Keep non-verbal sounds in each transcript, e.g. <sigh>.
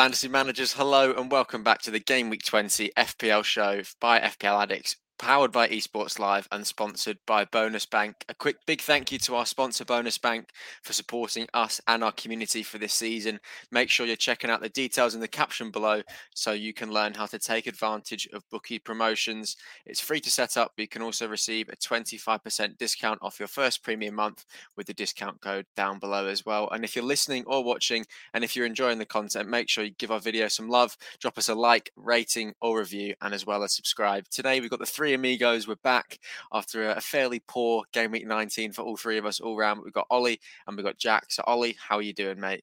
Fantasy managers, hello and welcome back to the Game Week 20 FPL show by FPL Addicts powered by Esports Live and sponsored by Bonus Bank. A quick big thank you to our sponsor, Bonus Bank, for supporting us and our community for this season. Make sure you're checking out the details in the caption below so you can learn how to take advantage of bookie promotions. It's free to set up, but you can also receive a 25% discount off your first premium month with the discount code down below as well. And if you're listening or watching, and if you're enjoying the content, make sure you give our video some love, drop us a like, rating, or review, and as well as subscribe. Today, we've got the three three amigos were back after a fairly poor game week 19 for all three of us all round. We've got Ollie and we've got Jack. So, Ollie, how are you doing, mate?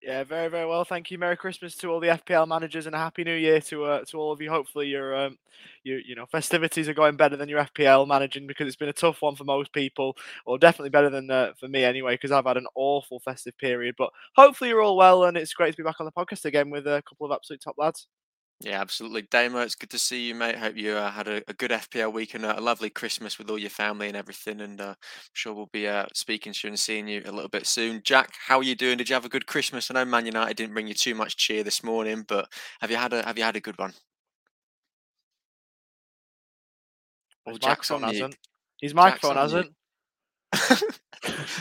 Yeah, very, very well. Thank you. Merry Christmas to all the FPL managers and a happy New Year to uh, to all of you. Hopefully, your um, you you know festivities are going better than your FPL managing because it's been a tough one for most people, or definitely better than uh, for me anyway. Because I've had an awful festive period, but hopefully you're all well and it's great to be back on the podcast again with a couple of absolute top lads. Yeah, absolutely. Damo, it's good to see you, mate. Hope you uh, had a, a, good FPL week and a, a, lovely Christmas with all your family and everything. And uh, I'm sure we'll be uh, speaking to you and seeing you a little bit soon. Jack, how are you doing? Did you have a good Christmas? I know Man United didn't bring you too much cheer this morning, but have you had a have you had a good one? His microphone hasn't. His microphone hasn't. <laughs>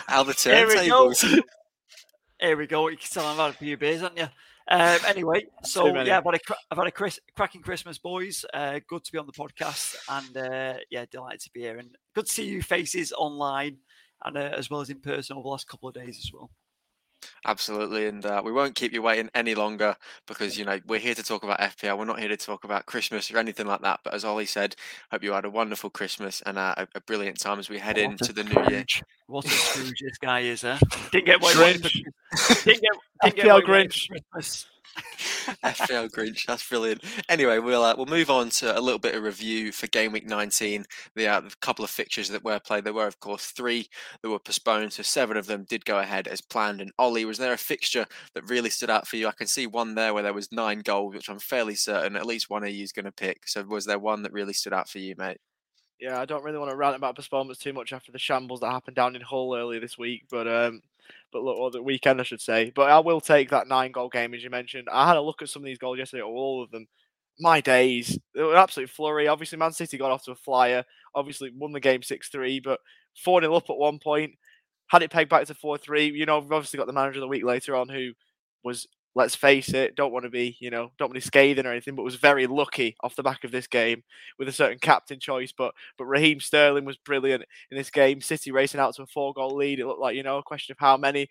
How the turntables. <laughs> Here we go. You can tell I've had a few beers, haven't you? Um, anyway, <laughs> so yeah, I've had a, I've had a Chris, cracking Christmas, boys. Uh, good to be on the podcast, and uh, yeah, delighted to be here, and good to see you faces online, and uh, as well as in person over the last couple of days as well. Absolutely, and uh, we won't keep you waiting any longer because you know we're here to talk about FPL. We're not here to talk about Christmas or anything like that. But as Ollie said, hope you had a wonderful Christmas and uh, a, a, brilliant time as we head what into the new year. What a Scrooge this guy is, huh? Didn't get what Didn't get, didn't FPL get Grinch. Christmas. <laughs> FPL Grinch, that's brilliant. Anyway, we'll uh, we'll move on to a little bit of review for Game Week 19. The, uh, couple of fixtures that were played, there were of course three that were postponed, so seven of them did go ahead as planned. And Ollie, was there a fixture that really stood out for you? I can see one there where there was nine goals, which I'm fairly certain at least one of you is going to pick. So was there one that really stood out for you, mate? Yeah, I don't really want to rant about postponements too much after the shambles that happened down in Hull earlier this week, but um, but look, or the weekend I should say. But I will take that nine goal game as you mentioned. I had a look at some of these goals yesterday, all of them. My days, they were absolute flurry. Obviously, Man City got off to a flyer. Obviously, won the game six three, but four 0 up at one point. Had it pegged back to four three. You know, we've obviously got the manager of the week later on who was let's face it, don't want to be, you know, don't want to be scathing or anything, but was very lucky off the back of this game with a certain captain choice. But but Raheem Sterling was brilliant in this game. City racing out to a four goal lead. It looked like, you know, a question of how many.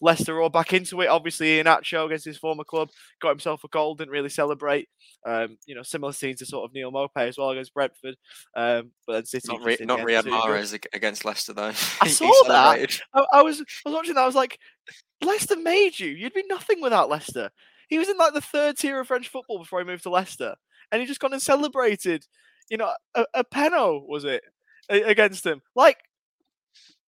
Leicester all back into it. Obviously, Iheanacho against his former club got himself a goal, didn't really celebrate. Um, you know, similar scenes to sort of Neal Maupay as well against Brentford. Um, but then City not, re- not Riyad Mahrez against Leicester though. <laughs> I saw that. I, I, was I was watching that. I was like, Leicester made you. You'd be nothing without Leicester. He was in like the third tier of French football before he moved to Leicester, and he just gone and celebrated. You know, a, a penno was it against him? Like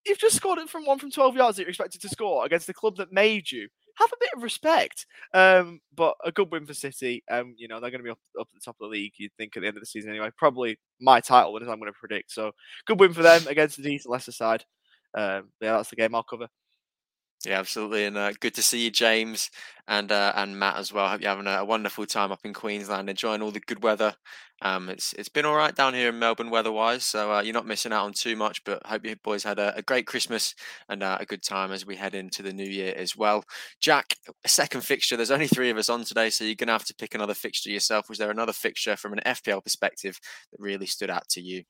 you've just scored it from one from twelve yards that you're expected to score against the club that made you. Have a bit of respect. Um, but a good win for City. Um, you know they're going to be up, up at the top of the league. You'd think at the end of the season anyway. Probably my title win, as I'm going to predict. So good win for them against the decent Leicester side. Um, yeah, that's the game I'll cover. Yeah, absolutely, and uh, good to see you, James, and uh, and Matt as well. Hope you're having a, a, wonderful time up in Queensland, enjoying all the good weather. Um, it's it's been all right down here in Melbourne weather-wise, so uh, you're not missing out on too much. But hope you boys had a, a great Christmas and uh, a good time as we head into the new year as well. Jack, second fixture. There's only three of us on today, so you're gonna have to pick another fixture yourself. Was there another fixture from an FPL perspective that really stood out to you?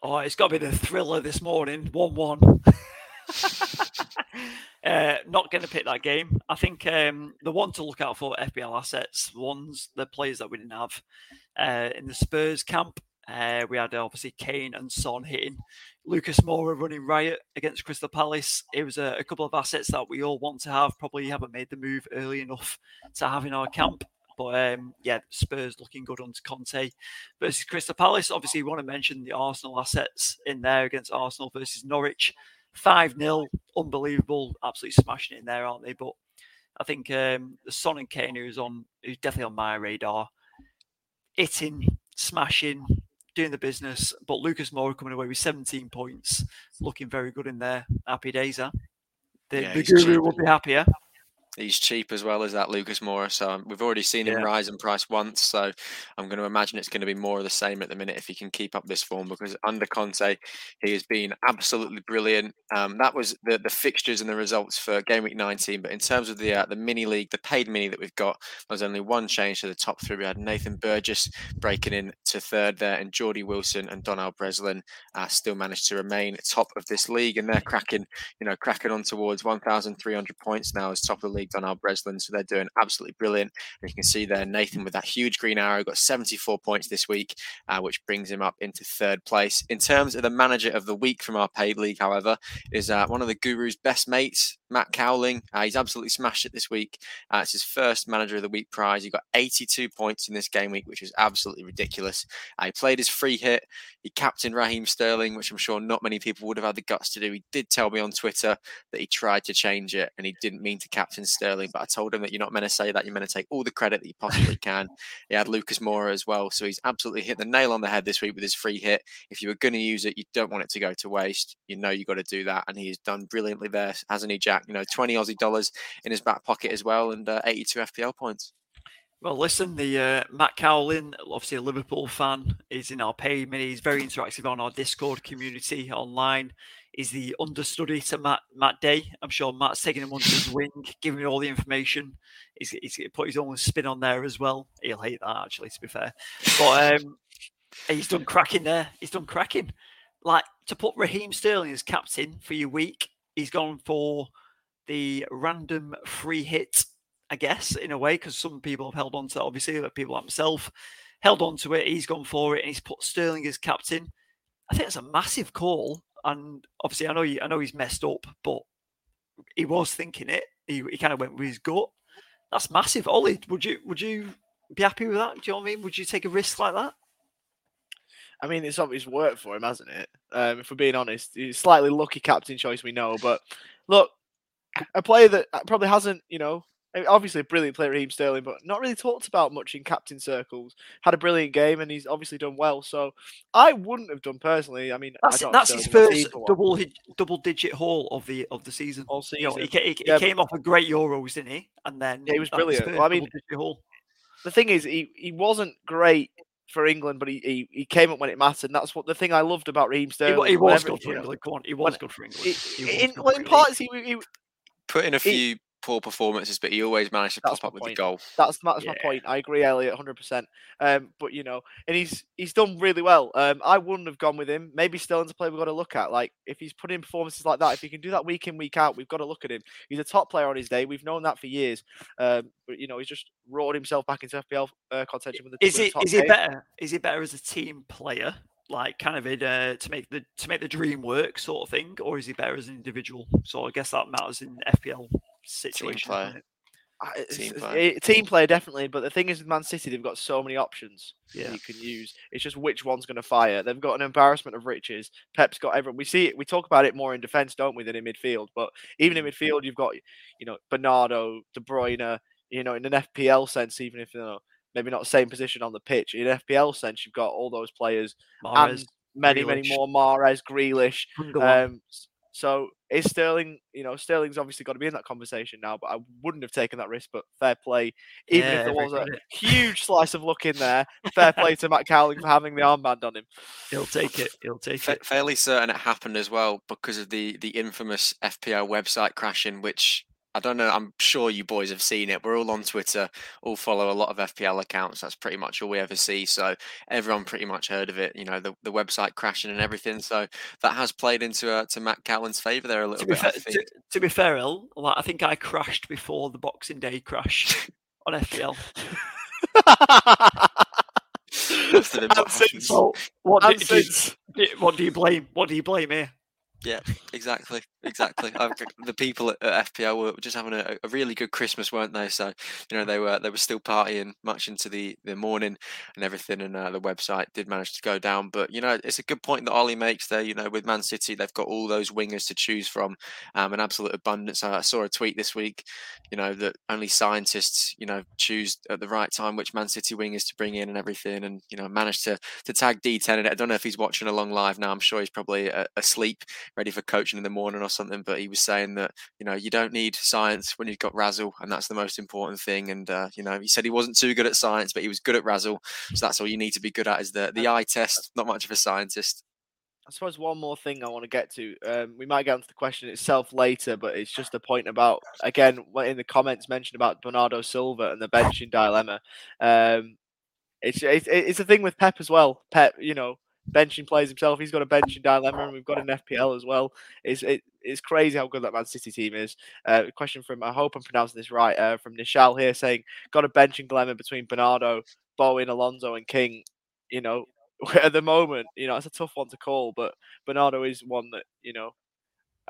Oh, it's got to be the thriller this morning, one-one. <laughs> uh, not going to pick that game. I think um, the one to look out for FPL assets, ones the players that we didn't have uh, in the Spurs camp. Uh, we had obviously Kane and Son hitting. Lucas Moura running riot against Crystal Palace. It was a, a, couple of assets that we all want to have. Probably haven't made the move early enough to have in our camp. But um, yeah, Spurs looking good under Conte versus Crystal Palace. Obviously, we want to mention the Arsenal assets in there against Arsenal versus Norwich. 5 0, unbelievable, absolutely smashing it in there, aren't they? But I think um, the Son and Kane, who's on, who's definitely on my radar, hitting, smashing, doing the business. But Lucas Moura coming away with 17 points, looking very good in there. Happy days, huh? The, yeah, the guru will be happier. He's cheap as well as that Lucas Moura. So um, we've already seen him rise in price once. So I'm going to imagine it's going to be more of the same at the minute if he can keep up this form because under Conte, he has been absolutely brilliant. Um, that was the, the fixtures and the results for game week 19. But in terms of the uh, the mini league, the paid mini that we've got, there's only one change to the top three. We had Nathan Burgess breaking in to third there, and Geordie Wilson and Donald Breslin uh, still managed to remain top of this league, and they're cracking, you know, cracking on towards 1,300 points now as top of the league. Donald Breslin, so they're doing absolutely brilliant. And you can see there Nathan with that huge green arrow got 74 points this week, uh, which brings him up into third place. In terms of the manager of the week from our paid league, however, is uh, one of the Guru's best mates, Matt Cowling. Uh, he's absolutely smashed it this week. Uh, it's his first manager of the week prize. He got 82 points in this game week, which is absolutely ridiculous. Uh, he played his free hit. He captained Raheem Sterling, which I'm sure not many people would have had the guts to do. He did tell me on Twitter that he tried to change it and he didn't mean to captain Sterling, but I told him that you're not meant to say that. You're meant to take all the credit that you possibly <laughs> can. He had Lucas Moura as well. So he's absolutely hit the nail on the head this week with his free hit. If you were going to use it, you don't want it to go to waste. You know you got to do that. And he's done brilliantly there, hasn't he, Jack? You know, 20 Aussie dollars in his back pocket as well and uh, 82 FPL points. Well, listen, the uh, Matt Cowlin, obviously a Liverpool fan, is in our pay. He's very interactive on our Discord community online. He's the understudy to Matt Matt Day. I'm sure Matt's taking him under his <laughs> wing, giving him all the information. He's, he's put his own spin on there as well. He'll hate that, actually, to be fair. But um, he's done cracking there. He's done cracking. Like to put Raheem Sterling as captain for your week, he's gone for the random free hit I guess, in a way, because some people have held on to it, obviously, but people like myself held on to it. He's gone for it and he's put Sterling as captain. I think that's a massive call. And obviously, I know he, I know he's messed up, but he was thinking it. He, he kind of went with his gut. That's massive. Ollie, would you would you be happy with that? Do you know what I mean? Would you take a risk like that? I mean, it's obviously worked for him, hasn't it? Um, if we're being honest, he's slightly lucky captain choice, we know. But look, a player that uh, probably hasn't, you know, I mean, obviously a brilliant player, Raheem Sterling, but not really talked about much in captain circles. Had a brilliant game, and he's obviously done well. So I wouldn't have done personally. I mean, I That's don't that's his Sterling in my team first double hit, double digit haul of the of the season. all You know, he, he, he Yeah. came off a great Euros, didn't he? And then Yeah, he was brilliant. first Well, I mean, haul. the thing is, he, he wasn't great for England, but he, he, he came up when it mattered. And that's what the thing I loved about Raheem Sterling. wa- he was good for England. Come on, he was when- good for England. he- He in, good well, in parts, he, he, Put in a It- few poor performances, but he always managed to That's pop up my with the goal. That's that's my point. I agree, Elliot, hundred percent. Um, but you know, and he's he's done really well. Um, I wouldn't have gone with him. Maybe Sterling's a player we've got to look at. Like if he's putting in performances like that, if he can do that week in week out, we've got to look at him. He's a top player on his day. We've known that for years. Um, but you know, he's just roared himself back into FPL uh, contention with the. Is with the it top is he better? Is he better as a team player, like kind of in, uh, to make the to make the dream work, sort of thing, or is he better as an individual? So I guess that matters in FPL situations. player. I- Team player. team player definitely, but the thing is with Man City, they've got so many options Yeah. you can use. It's just which one's going to fire. They've got an embarrassment of riches. Pep's got everyone. We see it. We talk about it more in defence, don't we, than in midfield? But even in midfield, you've got you know Bernardo, De Bruyne. You know, in an FPL sense, even if you know maybe not the same position on the pitch, in FPL sense, you've got all those players Mahrez, and many, many more. Mahrez, Grealish. Um, so is Sterling, you know, Sterling's obviously got to be in that conversation now, but I wouldn't have taken that risk. But fair play, even Yeah, if there was a credit. huge slice of luck in <laughs> there, fair play to Matt Cowling for having the armband on him. he'll take it. He'll take Fa- it. fairly certain it happened as well because of the the infamous FPL website crashing, which I don't know. I'm sure you boys have seen it. We're all on Twitter, all follow a lot of FPL accounts. That's pretty much all we ever see. So everyone pretty much heard of it. You know, the, the website crashing and everything. So that has played into uh, to Matt Cowlin's favour there a little To bit. Fair, to, to be fair, El, like, I think I crashed before the Boxing Day crash on FPL. <laughs> <laughs> What And since- happened. So what do, you, do- what do you blame? What do you blame here? Yeah, exactly, exactly. The people at, at FPL were just having a, a really good Christmas, weren't they? So you know they were they were still partying much into the, the morning and everything, and uh, the website did manage to go down. But you know it's a good point that Ollie makes there. You know with Man City they've got all those wingers to choose from, um, an absolute abundance. I saw a tweet this week, you know that only scientists you know choose at the right time which Man City wingers to bring in and everything, and you know managed to to tag D10 in it. I don't know if he's watching along live now. I'm sure he's probably uh, asleep ready for coaching in the morning or something. But he was saying that you know you don't need science when you've got Razzle, and that's the most important thing. And uh, you know he said he wasn't too good at science, but he was good at Razzle. So that's all you need to be good at is the the eye test. Not much of a scientist. I suppose one more thing I want to get to. Um, we might get onto the question itself later, but it's just a point about again in the comments mentioned about Bernardo Silva and the benching dilemma. Um, it's, it's it's a thing with Pep as well. Pep, you know, benching players himself. He's got a benching dilemma, and we've got an FPL as well. It's it, it's crazy how good that Man City team is. Uh, question from I hope I'm pronouncing this right. Uh, from Nishal here saying got a benching dilemma between Bernardo, Bowen, Alonso, and King. You know, <laughs> at the moment, you know, it's a tough one to call, but Bernardo is one that you know.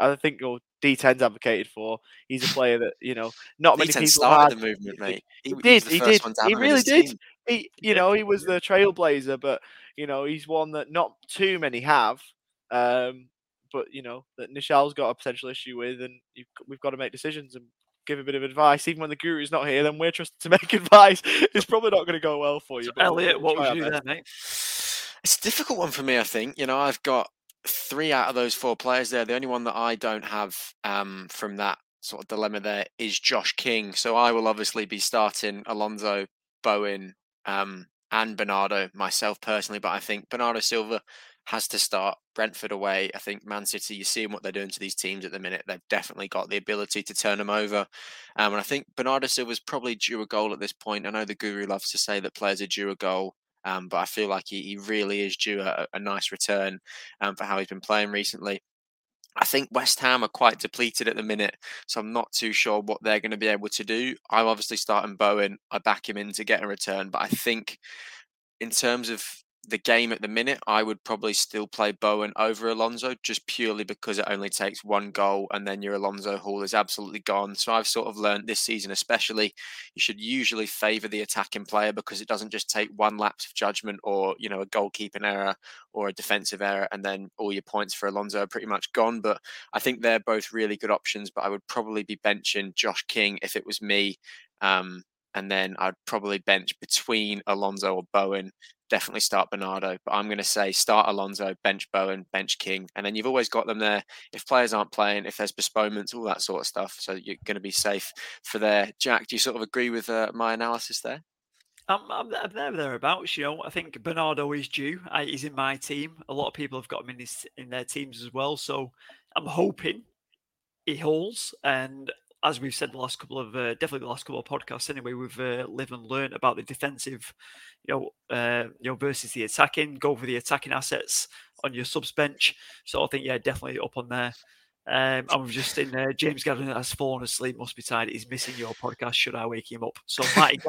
I think your D10's advocated for. He's a player that you know not many people started had. the movement, mate. He, he did. He did. He really did. Team. He, you know, he was the trailblazer, but you know, he's one that not too many have. Um, but you know that Nishal's got a potential issue with, and we've got to make decisions and give a bit of advice. Even when the guru's not here, then we're trusted to <laughs> make advice. It's probably not going to go well for you. So Elliot, what would you do there, mate? It's a difficult one for me. I think you know I've got three out of those four players there. The only one that I don't have um, from that sort of dilemma there is Josh King. So I will obviously be starting Alonso, Bowen, um, and Bernardo myself personally, but I think Bernardo Silva has to start Brentford away. I think Man City, you're seeing what they're doing to these teams at the minute. They've definitely got the ability to turn them over. Um, and I think Bernardo Silva's probably due a goal at this point. I know the guru loves to say that players are due a goal. Um, but I feel like he, he really is due a, a nice return um, for how he's been playing recently. I think West Ham are quite depleted at the minute, so I'm not too sure what they're going to be able to do. I'm obviously starting Bowen. I back him in to get a return, but I think in terms of the game at the minute, I would probably still play Bowen over Alonso just purely because it only takes one goal and then your Alonso haul is absolutely gone. So I've sort of learned this season, especially, you should usually favour the attacking player because it doesn't just take one lapse of judgment or, you know, a goalkeeping error or a defensive error and then all your points for Alonso are pretty much gone. But I think they're both really good options, but I would probably be benching Josh King if it was me. Um, and then I'd probably bench between Alonso or Bowen definitely start Bernardo, but I'm going to say start Alonso, bench Bowen, bench King, and then you've always got them there. If players aren't playing, if there's postponements, all that sort of stuff, so you're going to be safe for there. Jack, do you sort of agree with uh, my analysis there? I'm, I'm, I'm there thereabouts. You know, I think Bernardo is due. I, he's in my team. A lot of people have got him in his, in their teams as well. So I'm hoping he holds. And as we've said the last couple of uh, definitely the last couple of podcasts anyway, we've uh, lived and learned about the defensive, you know, uh, you know versus the attacking. Go for the attacking assets on your subs bench. So I think yeah, definitely up on there. Um, and we've just in uh, James Gavin has fallen asleep, must be tired. He's missing your podcast. Should I wake him up? So Mike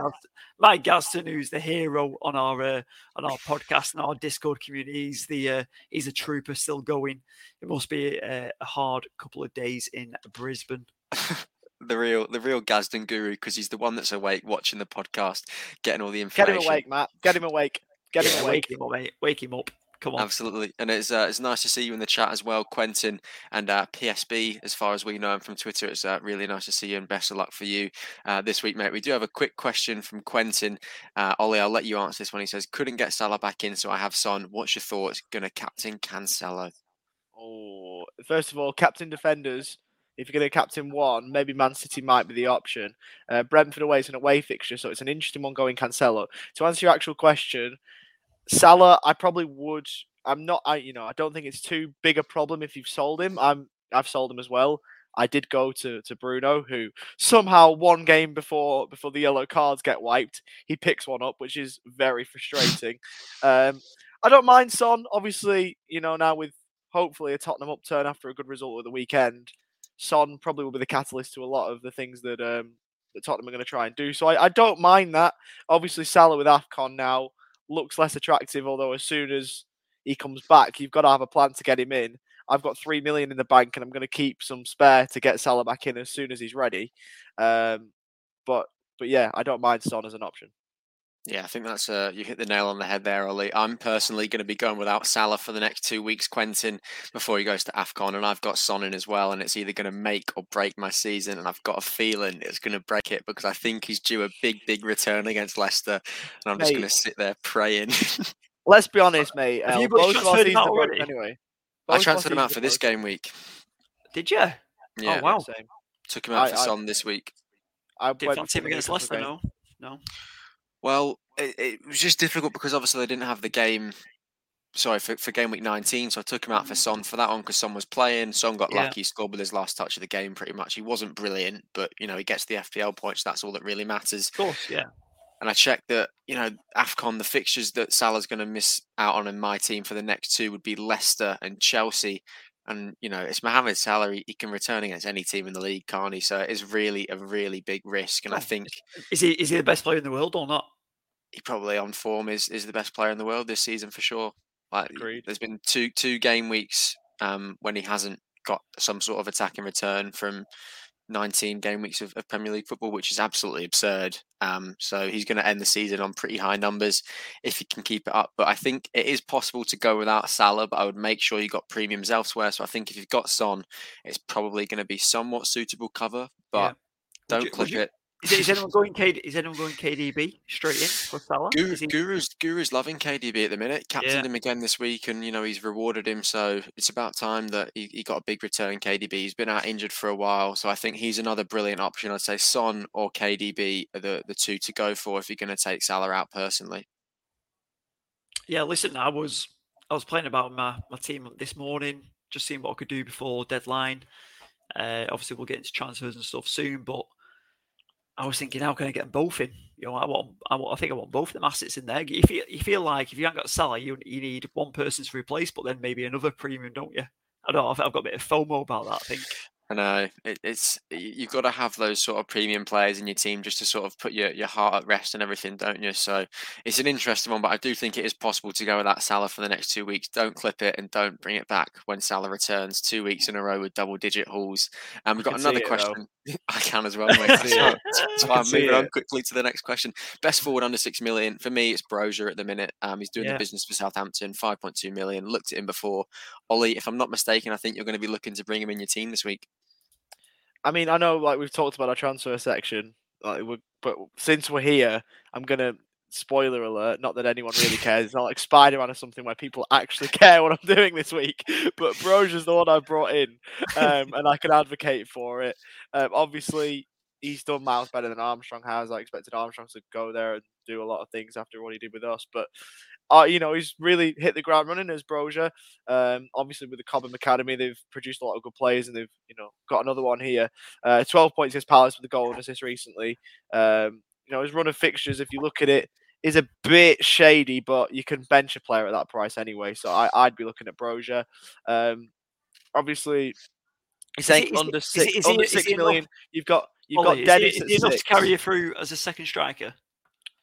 Mike Gadsden, who's the hero on our uh, on our podcast and our Discord community, he's the uh, he's a trooper still going. It must be a, a hard couple of days in Brisbane. <laughs> the real the real Gadsden guru because he's the one that's awake watching the podcast, getting all the information. Get him awake, Matt. Get him awake. Get him awake. Wake him up, mate. Wake him up. Come on. Absolutely, and it's uh, it's nice to see you in the chat as well, Quentin and uh, PSB. As far as we know him from Twitter, it's uh, really nice to see you, and best of luck for you uh, this week, mate. We do have a quick question from Quentin. Uh, Ollie, I'll let you answer this one. He says, "Couldn't get Salah back in, so I have Son. What's your thoughts? Going to captain Cancelo?" Oh, first of all, captain defenders if you're going to captain one, maybe Man City might be the option. Uh, Brentford away is an away fixture, so it's an interesting one going Cancelo. To answer your actual question, Salah, I probably would. I'm not. I you know I don't think it's too big a problem if you've sold him. I'm. I've sold him as well. I did go to, to Bruno, who somehow one game before before the yellow cards get wiped, he picks one up, which is very frustrating. <laughs> um, I don't mind Son. Obviously, you know now with hopefully a Tottenham upturn after a good result of the weekend, Son probably will be the catalyst to a lot of the things that um, that Tottenham are going to try and do. So I, I don't mind that. Obviously, Salah with Afcon now looks less attractive. Although as soon as he comes back, you've got to have a plan to get him in. I've got three million in the bank, and I'm going to keep some spare to get Salah back in as soon as he's ready. Um, but but yeah, I don't mind Son as an option. Yeah, I think that's uh, you hit the nail on the head there, Ollie. I'm personally going to be going without Salah for the next two weeks, Quentin, before he goes to Afcon, and I've got Son in as well, and it's either going to make or break my season, and I've got a feeling it's going to break it because I think he's due a big, big return against Leicester, and I'm just going to sit there praying. <laughs> let's be honest, mate. Uh, both of our seasons are anyway. I Both my transferred him out for this close. game week. Did you? Yeah, Oh wow! Same. took him out I- for I- Son this week. I Did went fancy him for the against Leicester? No, no. Well, it, it was just difficult because obviously they didn't have the game. Sorry for, for game week 19, so I took him out for mm-hmm. Son for that one because Son was playing. Son got Yeah. lucky, scored with his last touch of the game. Pretty much, he wasn't brilliant, but you know he gets the FPL points. That's all that really matters. Of course, yeah. And I checked that you know Afcon, the fixtures that Salah's going to miss out on in my team for the next two would be Leicester and Chelsea. And you know it's Mohamed Salah. He, can return against any team in the league, can't he? So it is really a really big risk. And I think Is he is he the best player in the world or not? he probably on form is is the best player in the world this season for sure. Like Agreed. there's been two two game weeks um, when he hasn't got some sort of attack in return from 19 game weeks of, of Premier League football, which is absolutely absurd. Um, so he's going to end the season on pretty high numbers if he can keep it up. But I think it is possible to go without Salah, but I would make sure you got premiums elsewhere. So I think if you've got Son, it's probably going to be somewhat suitable cover, but Yeah. don't you- would clip you- it. Is, is anyone going <laughs> KD, Is anyone going KDB straight in for Salah? Guru, he- Guru's Guru's loving KDB at the minute. Captained Yeah. him again this week, and you know he's rewarded him. So it's about time that he, he got a big return. KDB. He's been out injured for a while, so I think he's another brilliant option. I'd say Son or KDB are the the two to go for if you're going to take Salah out personally. Yeah, listen, I was I was playing about my, my team this morning, just seeing what I could do before deadline. Uh, obviously, we'll get into transfers and stuff soon, but I was thinking, how can I get them both in? You know, I want, I want, I think I want both of them assets in there. You feel, you feel like if you haven't got Salah, you you need one person to replace, but then maybe another premium, don't you? I don't know. I've, I've got a bit of FOMO about that. I think. I know it, it's you've got to have those sort of premium players in your team just to sort of put your, your heart at rest and everything, don't you? So it's an interesting one, but I do think it is possible to go with that Salah for the next two weeks. Don't clip it and don't bring it back when Salah returns two weeks in a row with double digit hauls. And we've got another it, though. question. <laughs> <laughs> I can as well, mate. That's see why- I why can I'm moving on quickly to the next question. Best forward under six million for me. It's Broja at the minute. Um, he's doing Yeah. the business for Southampton, five point two million. Looked at him before. Ollie, if I'm not mistaken, I think you're going to be looking to bring him in your team this week. I mean, I know like we've talked about our transfer section, like, but since we're here, I'm gonna spoiler alert. Not that anyone really <laughs> cares. It's not like Spider Man or something where people actually <laughs> care what I'm doing this week. But Broja's the one I brought in, um, and I can advocate for it. Um, obviously, he's done miles better than Armstrong has. I expected Armstrong to go there and do a lot of things after what he did with us, but. Uh, you know, he's really hit the ground running as Broja. Um, obviously, with the Cobham Academy, they've produced a lot of good players, and they've you know got another one here. Uh, 12 points against Palace with the goal and assist recently. Um, you know, his run of fixtures, if you look at it, is a bit shady, but you can bench a player at that price anyway. So I, I'd be looking at Broja. Um, obviously, he's saying he- is he- under six, he- is he- under is enough- You've got you've Ollie, got is he- Dennis is at enough six. to carry you through as a second striker?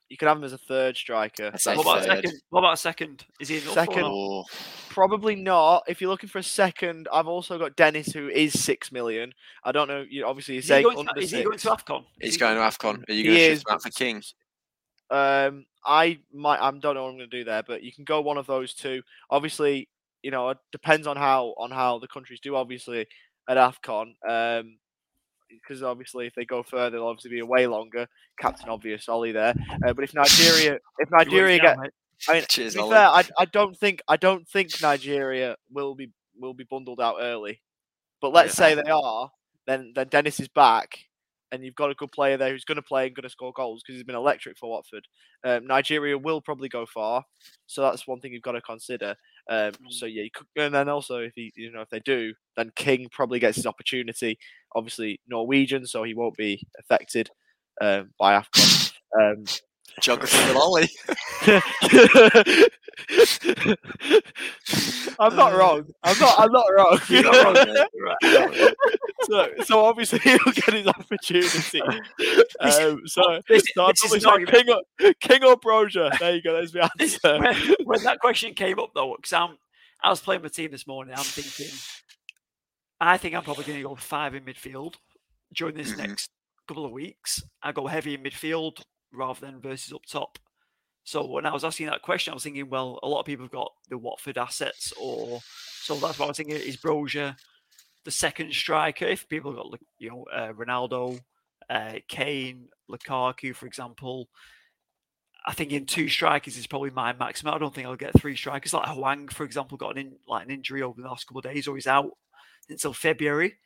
You can have him as a third striker. What That's about a second? What about a second? Is he enough? Second. Or not? Probably not. If you're looking for a second, I've also got Dennis, who is six million. I don't know. You obviously you're Is he, saying going under to, is he going to AFCON? He's he going to AFCON. Are you going to is, him out for King? Um, I might. I don't know what I'm going to do there, but you can go one of those two. Obviously, you know, it depends on how on how the countries do. Obviously, at Afcon, um, because obviously if they go further, they'll obviously be away longer. Captain obvious, Ollie there. Uh, but if Nigeria, if Nigeria get, out. I mean, Cheers, to be Ollie. fair, I, I don't think I don't think Nigeria will be will be bundled out early. But let's say they are, then then Dennis is back, and you've got a good player there who's going to play and going to score goals because he's been electric for Watford. Um, Nigeria will probably go far, so that's one thing you've got to consider. Um, so yeah, you could, and then also if he, you know, if they do, then King probably gets his opportunity. Obviously Norwegian, so he won't be affected um, by Afcon. Um, Geography with Ollie. <laughs> I'm not wrong. I'm not. I'm not wrong. Not wrong, right, <laughs> so, so obviously <laughs> he'll get his opportunity. Um, so, This- so this is an. King or, King or Broja. There you go. There's the answer. when, when that question came up though, because I'm I was playing my team this morning, I'm thinking, I think I'm probably going to go five in midfield during this Mhm. next couple of weeks. I go heavy in midfield rather than versus up top. So when I was asking that question, I was thinking, well, a lot of people have got the Watford assets, or so that's what I was thinking. Is Broja the second striker? If people got, you know, uh, Ronaldo, uh, Kane, Lukaku, for example, I think in two strikers is probably my maximum. I don't think I'll get three strikers. Like Hwang, for example, got an in, like an injury over the last couple of days, or he's out until February.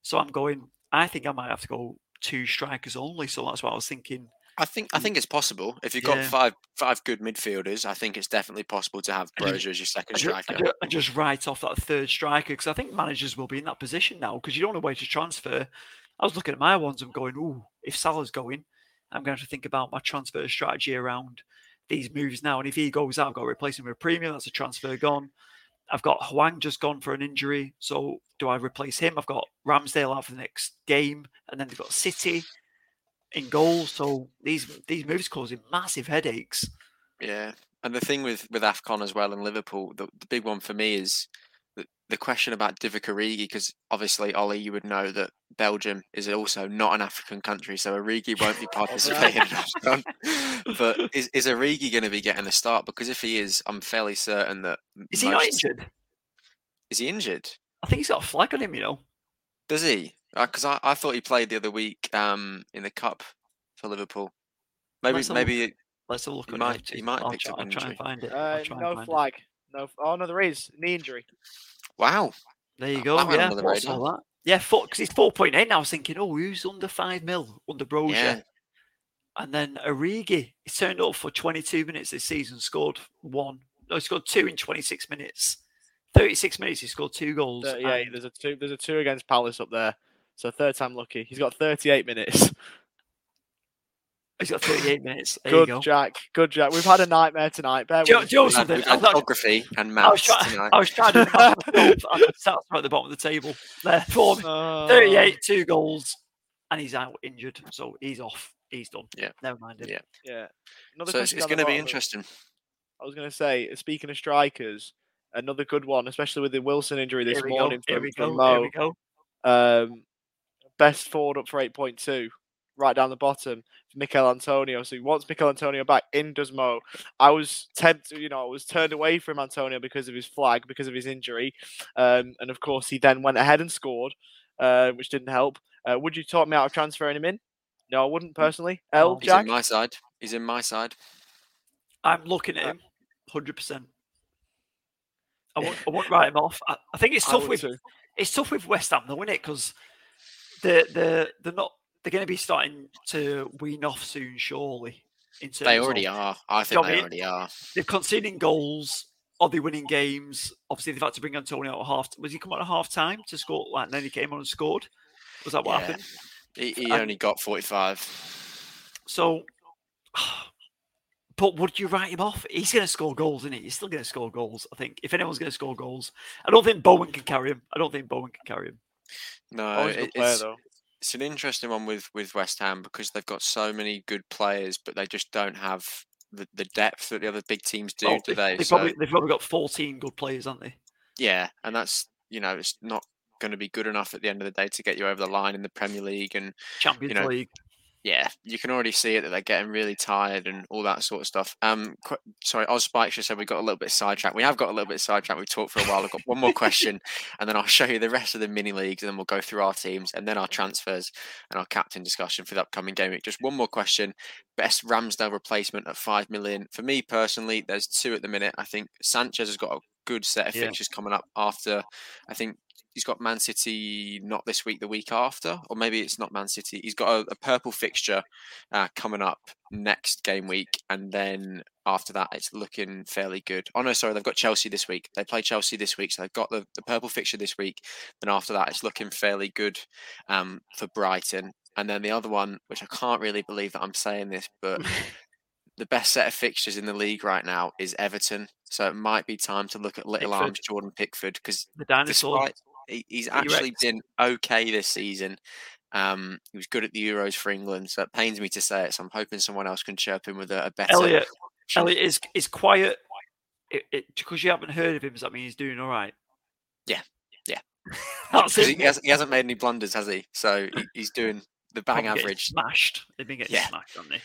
So I'm going. I think I might have to go two strikers only. So that's what I was thinking. I think I mm. think it's possible. If you've got Yeah. five five good midfielders, I think it's definitely possible to have Broja as your second striker. and ju- and just write off that third striker because I think managers will be in that position now because you don't know where to transfer. I was looking at my ones and going, "Ooh, if Salah's going, I'm going to have to think about my transfer strategy around these moves now. And if he goes out, I've got to replace him with a premium. That's a transfer gone. I've got Hwang just gone for an injury. So do I replace him? I've got Ramsdale out for the next game, and then they've got City in goal. So these these moves causing massive headaches. Yeah, and the thing with with Afcon as well and Liverpool, the, the big one for me is the, the question about Divock Origi, because obviously Ollie, you would know that Belgium is also not an African country, so Origi won't be <laughs> participating. But is is Origi going to be getting a start? Because if he is, I'm fairly certain that Is he not injured? Is he injured? I think he's got a flag on him. You know. Does he? Because I, I thought he played the other week um, in the cup for Liverpool. Maybe Let's have a look. maybe Let's have a look. He might- he might have picked try, up I'll an try and injury. find it. Uh, I'll and no find it. flag. No. Oh no, there is knee injury. wow. There you go. that went Yeah, under the I saw radar. that. Yeah, because he's four point eight. I was thinking, oh, who's under five mil under Broja? Yeah. And then Origi, he turned up for 22 minutes this season, scored one. No, he scored two in 26 minutes. 36 minutes, he scored two goals. Thir- yeah, there's a two. There's a two against Palace up there. So third time lucky. He's got 38 minutes. he's got 38 minutes. There you Good go. Jack. Good Jack. We've had a nightmare tonight. Bear Joe- with us, Joe please. We've something, I'm had not- geography and I was, maths try- tonight. I was trying to do the math myself, and the at the bottom of the table. There, for me. Oh. 38, two goals, and he's out injured. So he's off. He's done. Yeah. Never mind him. Yeah. Yeah. Another So it's, it's going to be bottom. interesting. I was going to say, speaking of strikers, another good one, especially with the Wilson injury this morning go. Here from, we from go. Here Mo. we go. Um, best forward up for 8.2, right down the bottom, Michail Antonio. So he wants Michail Antonio back, in does Mo. I was tempted, you know, I was turned away from Antonio because of his flag, because of his injury. Um, and of course, he then went ahead and scored, uh, which didn't help. Uh, would you talk me out of transferring him in? No, I wouldn't personally. L, No. He's Jack? in my side. He's in my side. I'm looking at Uh, him, hundred percent. I <laughs> won't, I won't write him off. I, I think it's tough with too. it's tough with West Ham though, isn't it? Because they're they're they're not they're going to be starting to wean off soon, surely. In terms They already of, are. I think I they mean? already are. They're conceding goals. Are they winning games? Obviously, they've had to bring Antonio out at half. Was he come on at half time to score? Like, and then he came on and scored. Was that what Yeah. happened? He, he And- only got 45. So, <sighs> but would you write him off? He's going to score goals, isn't he? He's still going to score goals. I think if anyone's going to score goals, I don't think Bowen can carry him. I don't think Bowen can carry him. No, Always a good it- player, it's, though. it's an interesting one with, with West Ham because they've got so many good players, but they just don't have the, the depth that the other big teams do, Well, do they? They've So, probably they've probably got 14 good players, haven't they? yeah, and that's, you know, it's not going to be good enough at the end of the day to get you over the line in the Premier League. And Champions know, League. Yeah, you can already see it that they're getting really tired and all that sort of stuff. Um, qu- sorry, Oz Spike just said we got a little bit sidetracked. We have got a little bit sidetracked. We've talked for a while. I've got one more question, <laughs> and then I'll show you the rest of the mini leagues, and then we'll go through our teams, and then our transfers and our captain discussion for the upcoming game week. Just one more question: best Ramsdale replacement at five million for me personally. There's two at the minute. I think Sanchez has got a good set of Yeah. fixtures coming up after. I think he's got Man City not this week, the week after, or maybe it's not Man City. He's got a, a purple fixture uh, coming up next game week, and then after that, it's looking fairly good. Oh no, sorry, they've got Chelsea this week. They play Chelsea this week, so they've got the, the purple fixture this week. Then after that, it's looking fairly good um, for Brighton. And then the other one, which I can't really believe that I'm saying this, but <laughs> the best set of fixtures in the league right now is Everton. So it might be time to look at little Pickford. arms Jordan Pickford because The dinosaur. despite he, he's actually been okay this season. Um, he was good at the Euros for England, so it pains me to say it. So I'm hoping someone else can chirp him with a, a better. Elliot. Elliot is is quiet. It, it, because you haven't heard of him, does that mean he's doing all right? Yeah, yeah. <laughs> That's it. he, hasn't, he hasn't made any blunders, has he? So he, he's doing the bang average. Smashed. They've been getting Yeah. smashed, haven't they?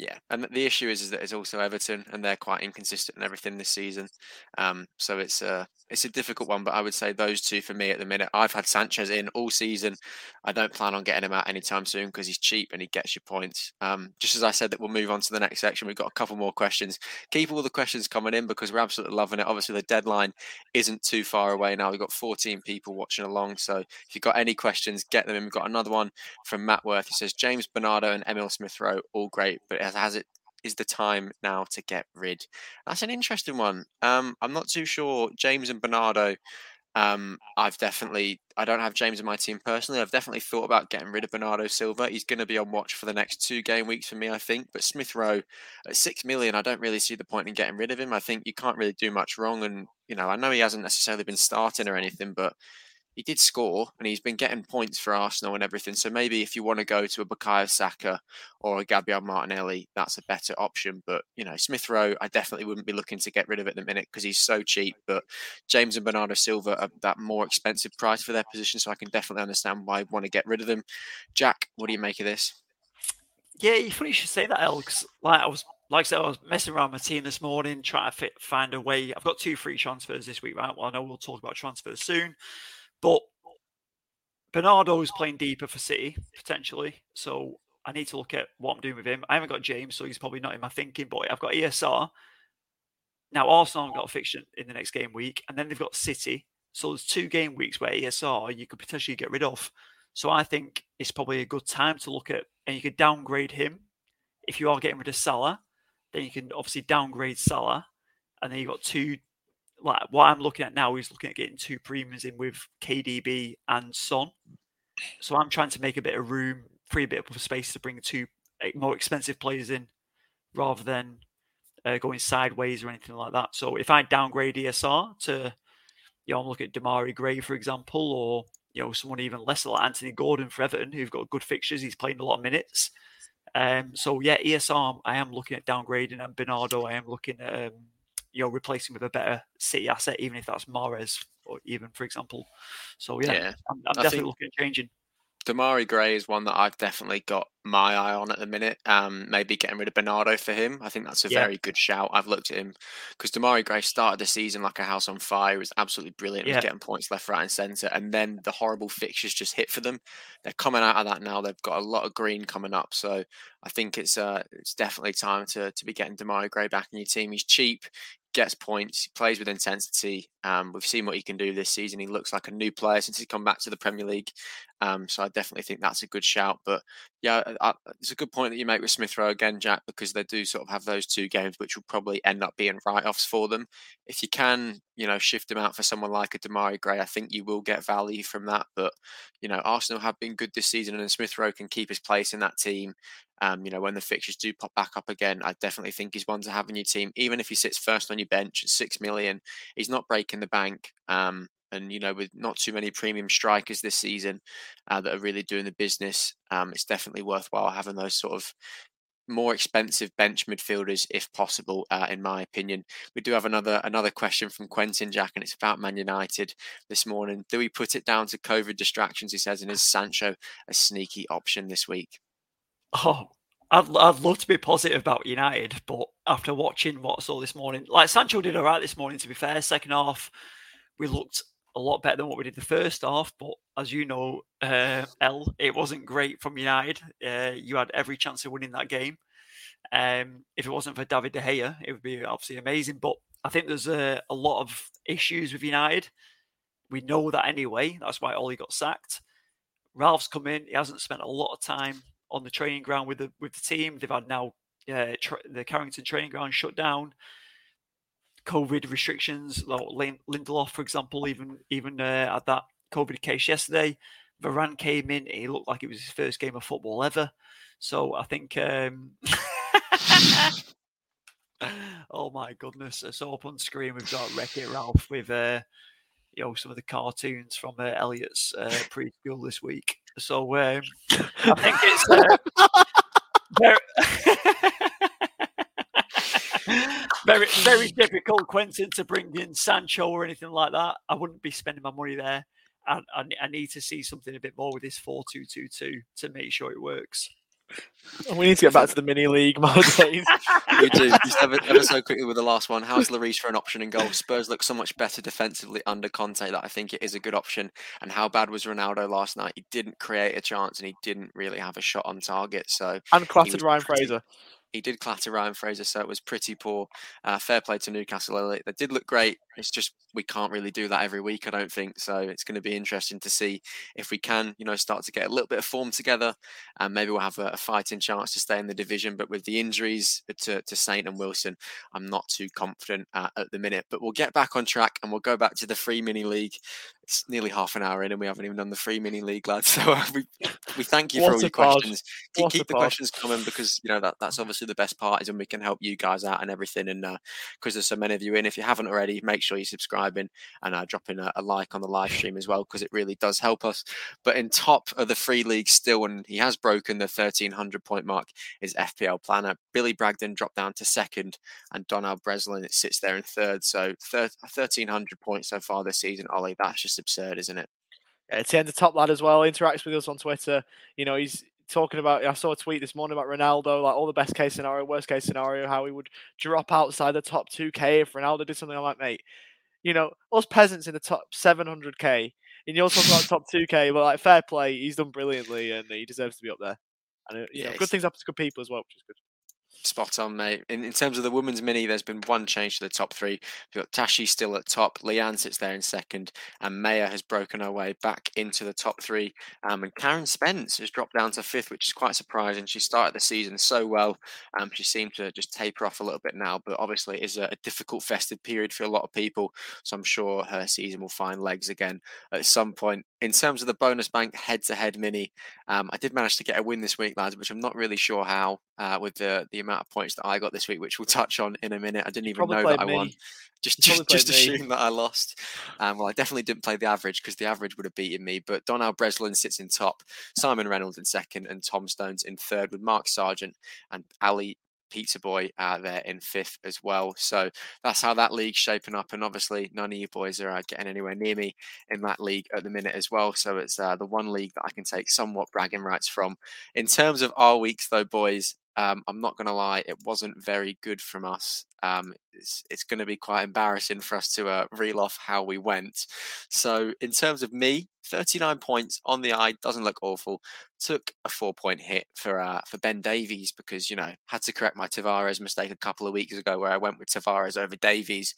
Yeah, and the issue is, is that it's also Everton, and they're quite inconsistent in everything this season. Um, so it's a it's a difficult one, but I would say those two for me at the minute. I've had Sanchez in all season. I don't plan on getting him out anytime soon because he's cheap and he gets you points. Um, just as I said, that we'll move on to the next section. We've got a couple more questions. Keep all the questions coming in because we're absolutely loving it. Obviously, the deadline isn't too far away now. We've got 14 people watching along, so if you've got any questions, get them in. We've got another one from Matt Worth. He says James Bernardo and Emil Smith Rowe all great, but has it is the time now to get rid? That's an interesting one. Um, I'm not too sure. James and Bernardo. Um, I've definitely, I don't have James in my team personally. I've definitely thought about getting rid of Bernardo Silva. He's going to be on watch for the next two game weeks for me, I think. But Smith Rowe at six million, I don't really see the point in getting rid of him. I think you can't really do much wrong. And, you know, I know he hasn't necessarily been starting or anything, but he did score and he's been getting points for Arsenal and everything. So maybe if you want to go to a Bukayo Saka or a Gabriel Martinelli, that's a better option. But you know, Smith Rowe, I definitely wouldn't be looking to get rid of at the minute because he's so cheap. But James and Bernardo Silva are that more expensive price for their position, so I can definitely understand why I want to get rid of them. Jack, what do you make of this? Yeah, you funny you should say that, Alex. Like I was like I said, I was messing around my team this morning, trying to fit, find a way. I've got two free transfers this week, right? Well, I know we'll talk about transfers soon. But Bernardo is playing deeper for City potentially, so I need to look at what I'm doing with him. I haven't got James, so he's probably not in my thinking. But I've got ESR. Now Arsenal have got a fixture in the next game week, and then they've got City. So there's two game weeks where ESR you could potentially get rid of. So I think it's probably a good time to look at, and you could downgrade him if you are getting rid of Salah. Then you can obviously downgrade Salah, and then you've got two like what I'm looking at now is looking at getting two premiums in with KDB and Son. So I'm trying to make a bit of room, free a bit of space to bring two more expensive players in, rather than uh, going sideways or anything like that. So if I downgrade ESR to, you know, I'm looking at Demarai Gray for example, or you know someone even lesser like Anthony Gordon for Everton, who've got good fixtures. He's playing a lot of minutes. Um, so yeah, ESR I am looking at downgrading, and Bernardo I am looking at. Um, you know replacing with a better City asset, even if that's Mahrez or even for example. So yeah, yeah. I'm, I'm definitely looking at changing. Demarai Gray is one that I've definitely got my eye on at the minute. Um, maybe getting rid of Bernardo for him. I think that's a yeah. very good shout. I've looked at him because Demarai Gray started the season like a house on fire. He was absolutely brilliant. He was getting points left, right, and centre. And then the horrible fixtures just hit for them. They're coming out of that now. They've got a lot of green coming up. So I think it's uh, it's definitely time to to be getting Demarai Gray back in your team. He's cheap gets points, plays with intensity. Um, we've seen what he can do this season. He looks like a new player since he's come back to the Premier League. Um, so I definitely think that's a good shout. But yeah, I, it's a good point that you make with Smith Rowe again, Jack, because they do sort of have those two games, which will probably end up being write-offs for them. If you can, you know, shift them out for someone like a Demarai Gray, I think you will get value from that. But you know, Arsenal have been good this season, and Smith Rowe can keep his place in that team. Um, you know, when the fixtures do pop back up again, I definitely think he's one to have in your team. Even if he sits first on your bench at six million, he's not breaking the bank. Um, and you know, with not too many premium strikers this season uh, that are really doing the business, um, it's definitely worthwhile having those sort of more expensive bench midfielders if possible, uh, in my opinion. We do have another another question from Quentin Jack, and it's about Man United this morning. Do we put it down to COVID distractions? He says, and is Sancho a sneaky option this week? Oh, I'd, I'd love to be positive about United, but after watching what I saw this morning, like Sancho did all right this morning, to be fair. Second half, we looked a lot better than what we did the first half, but as you know, uh, L, it wasn't great from United. Uh, you had every chance of winning that game. Um, if it wasn't for David De Gea, it would be obviously amazing. But I think there's a, a lot of issues with United. We know that anyway. That's why Ollie got sacked. Ralf's come in. He hasn't spent a lot of time on the training ground with the with the team. They've had now uh, tra- the Carrington training ground shut down. COVID restrictions, Lindelof, for example, even even uh, had that COVID case yesterday. Varane came in; he looked like it was his first game of football ever. So I think. Um... <laughs> oh my goodness! So up on screen we've got Wreck It Ralph with uh, you know some of the cartoons from uh, Elliot's uh, preschool this week. So um, I think it's uh, very, <laughs> very, very difficult, Quentin, to bring in Sancho or anything like that. I wouldn't be spending my money there. I, I, I need to see something a bit more with this four two two two to make sure it works. <laughs> We need to get back to the mini league nowadays. <laughs> we do. Just ever, ever so quickly with the last one. How's Lloris for an option in goal? Spurs look so much better defensively under Conte that I think it is a good option. And how bad was Ronaldo last night? He didn't create a chance and he didn't really have a shot on target. So and clattered Ryan pretty, Fraser he did clatter Ryan Fraser, so it was pretty poor. Uh, fair play to Newcastle. They did look great. It's just we can't really do that every week, I don't think. So it's going to be interesting to see if we can, you know, start to get a little bit of form together, and maybe we'll have a, a fighting chance to stay in the division. But with the injuries to, to Saint and Wilson, I'm not too confident uh, at the minute. But we'll get back on track and we'll go back to the free mini league. It's nearly half an hour in, and we haven't even done the free mini league, lads. <laughs> So uh, we we thank you for all your questions. Keep, keep the questions coming because you know that that's obviously the best part is when we can help you guys out and everything. And because uh, there's so many of you in, if you haven't already, make sure you're subscribing and uh, dropping a, a, like on the live stream as well because it really does help us. But in top of the free league still, and he has broken the 1300 point mark, is FPL Planner. Billy Bragdon dropped down to second, and Donald Breslin it sits there in third. So 1300 points so far this season, Ollie. That's just absurd, isn't it? Yeah, Tien's a top lad as well. Interacts with us on Twitter. You know, he's talking about I saw a tweet this morning about Ronaldo, like all the best case scenario, worst case scenario, how he would drop outside the top 2K if Ronaldo did something. I'm like, mate, you know, us peasants in the top 700k, and you're talking about top 2k, but like fair play, he's done brilliantly and he deserves to be up there. And uh, yeah, know, good things happen to good people as well, which is good. Spot on, mate. In, in terms of the women's mini, there's been one change to the top three. We've got Tashi still at top, Leanne sits there in second, and Maya has broken her way back into the top three. Um, and Karen Spence has dropped down to fifth, which is quite surprising. She started the season so well. Um, she seemed to just taper off a little bit now, but obviously it is a, a difficult festive period for a lot of people. So I'm sure her season will find legs again at some point. In terms of the bonus bank head to head mini, um, I did manage to get a win this week, lads, which I'm not really sure how uh, with the, the amount of points that I got this week, which we'll touch on in a minute. I didn't even know that I me. <laughs> won. Just just, just assume that I lost. Um, well, I definitely didn't play the average because the average would have beaten me. But Donald Breslin sits in top, Simon Reynolds in second, and Tom Stones in third, with Mark Sargent and Ali Pizza Boy uh, there in fifth as well. So that's how that league's shaping up. And obviously, none of you boys are uh, getting anywhere near me in that league at the minute as well. So it's uh, the one league that I can take somewhat bragging rights from. In terms of our weeks, though, boys, um, I'm not going to lie, it wasn't very good from us. Um, it's, it's going to be quite embarrassing for us to uh, reel off how we went. So, in terms of me, 39 points on the eye doesn't look awful. Took a four point hit for uh, for Ben Davies because you know had to correct my Tavares mistake a couple of weeks ago where I went with Tavares over Davies.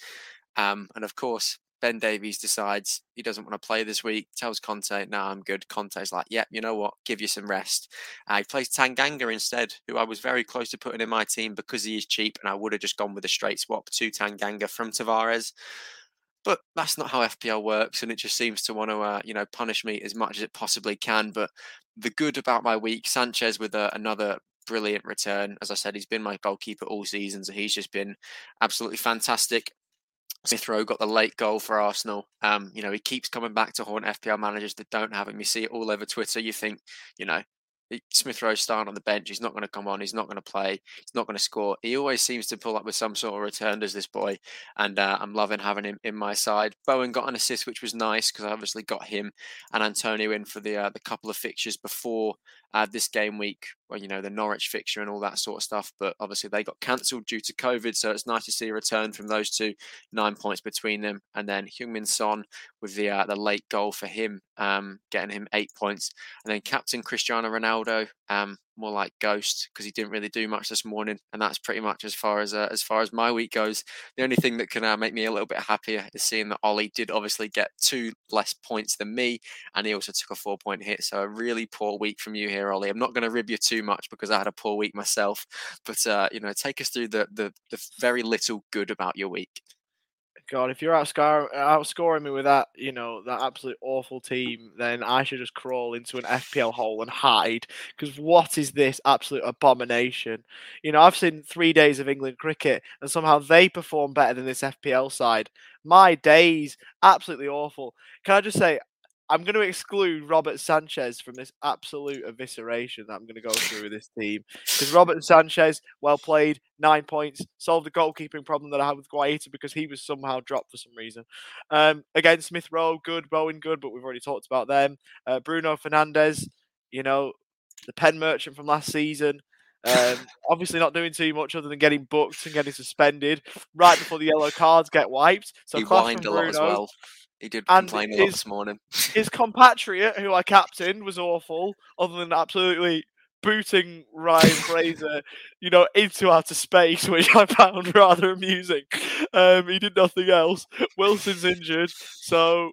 Um, and of course, Ben Davies decides he doesn't want to play this week, tells Conte, no, I'm good. Conte's like, yep, yeah, you know what? Give you some rest. Uh, he plays Tanganga instead, who I was very close to putting in my team because he is cheap, and I would have just gone with a straight swap to Tanganga from Tavares. But that's not how FPL works, and it just seems to want to, uh, you know, punish me as much as it possibly can. But the good about my week, Sanchez with uh, another brilliant return. As I said, he's been my goalkeeper all season, so he's just been absolutely fantastic. Smith Rowe got the late goal for Arsenal. Um, you know, he keeps coming back to haunt FPL managers that don't have him. You see it all over Twitter. You think, you know, Smith Rowe starting on the bench. He's not going to come on. He's not going to play. He's not going to score. He always seems to pull up with some sort of return, does this boy? And uh, I'm loving having him in my side. Bowen got an assist, which was nice because I obviously got him and Antonio in for the uh, the couple of fixtures before uh, this game week, well, you know, the Norwich fixture and all that sort of stuff. But obviously, they got cancelled due to COVID. So it's nice to see a return from those two, nine points between them. And then Heung-Min Son with the uh, the late goal for him, um, getting him eight points. And then captain Cristiano Ronaldo, um, more like ghost because he didn't really do much this morning, and that's pretty much as far as uh, as far as my week goes. The only thing that can uh, make me a little bit happier is seeing that Ollie did obviously get two less points than me, and he also took a four point hit. So a really poor week from you here, Ollie. I'm not going to rib you too much because I had a poor week myself, but uh, you know, take us through the, the the very little good about your week. God, if you're outscoring, outscoring me with that, you know, that absolute awful team, then I should just crawl into an FPL hole and hide. Because what is this absolute abomination? You know, I've seen three days of England cricket, and somehow they perform better than this FPL side. My days, absolutely awful. Can I just say, I'm going to exclude Robert Sanchez from this absolute evisceration that I'm going to go through with this team. Because Robert Sanchez, well played, nine points, solved the goalkeeping problem that I had with Guaita because he was somehow dropped for some reason. Um, again, Smith Rowe, good, Bowen, good, but we've already talked about them. Uh, Bruno Fernandes, you know, the pen merchant from last season. Um, obviously, not doing too much other than getting booked and getting suspended right before the yellow cards get wiped. So he whined a lot as Bruno. well. He did And complain a lot his- this morning. His compatriot, who I captained, was awful, other than absolutely booting Ryan <laughs> Fraser, you know, into outer space, <laughs> which I found rather amusing. Um, he did nothing else. Wilson's injured, so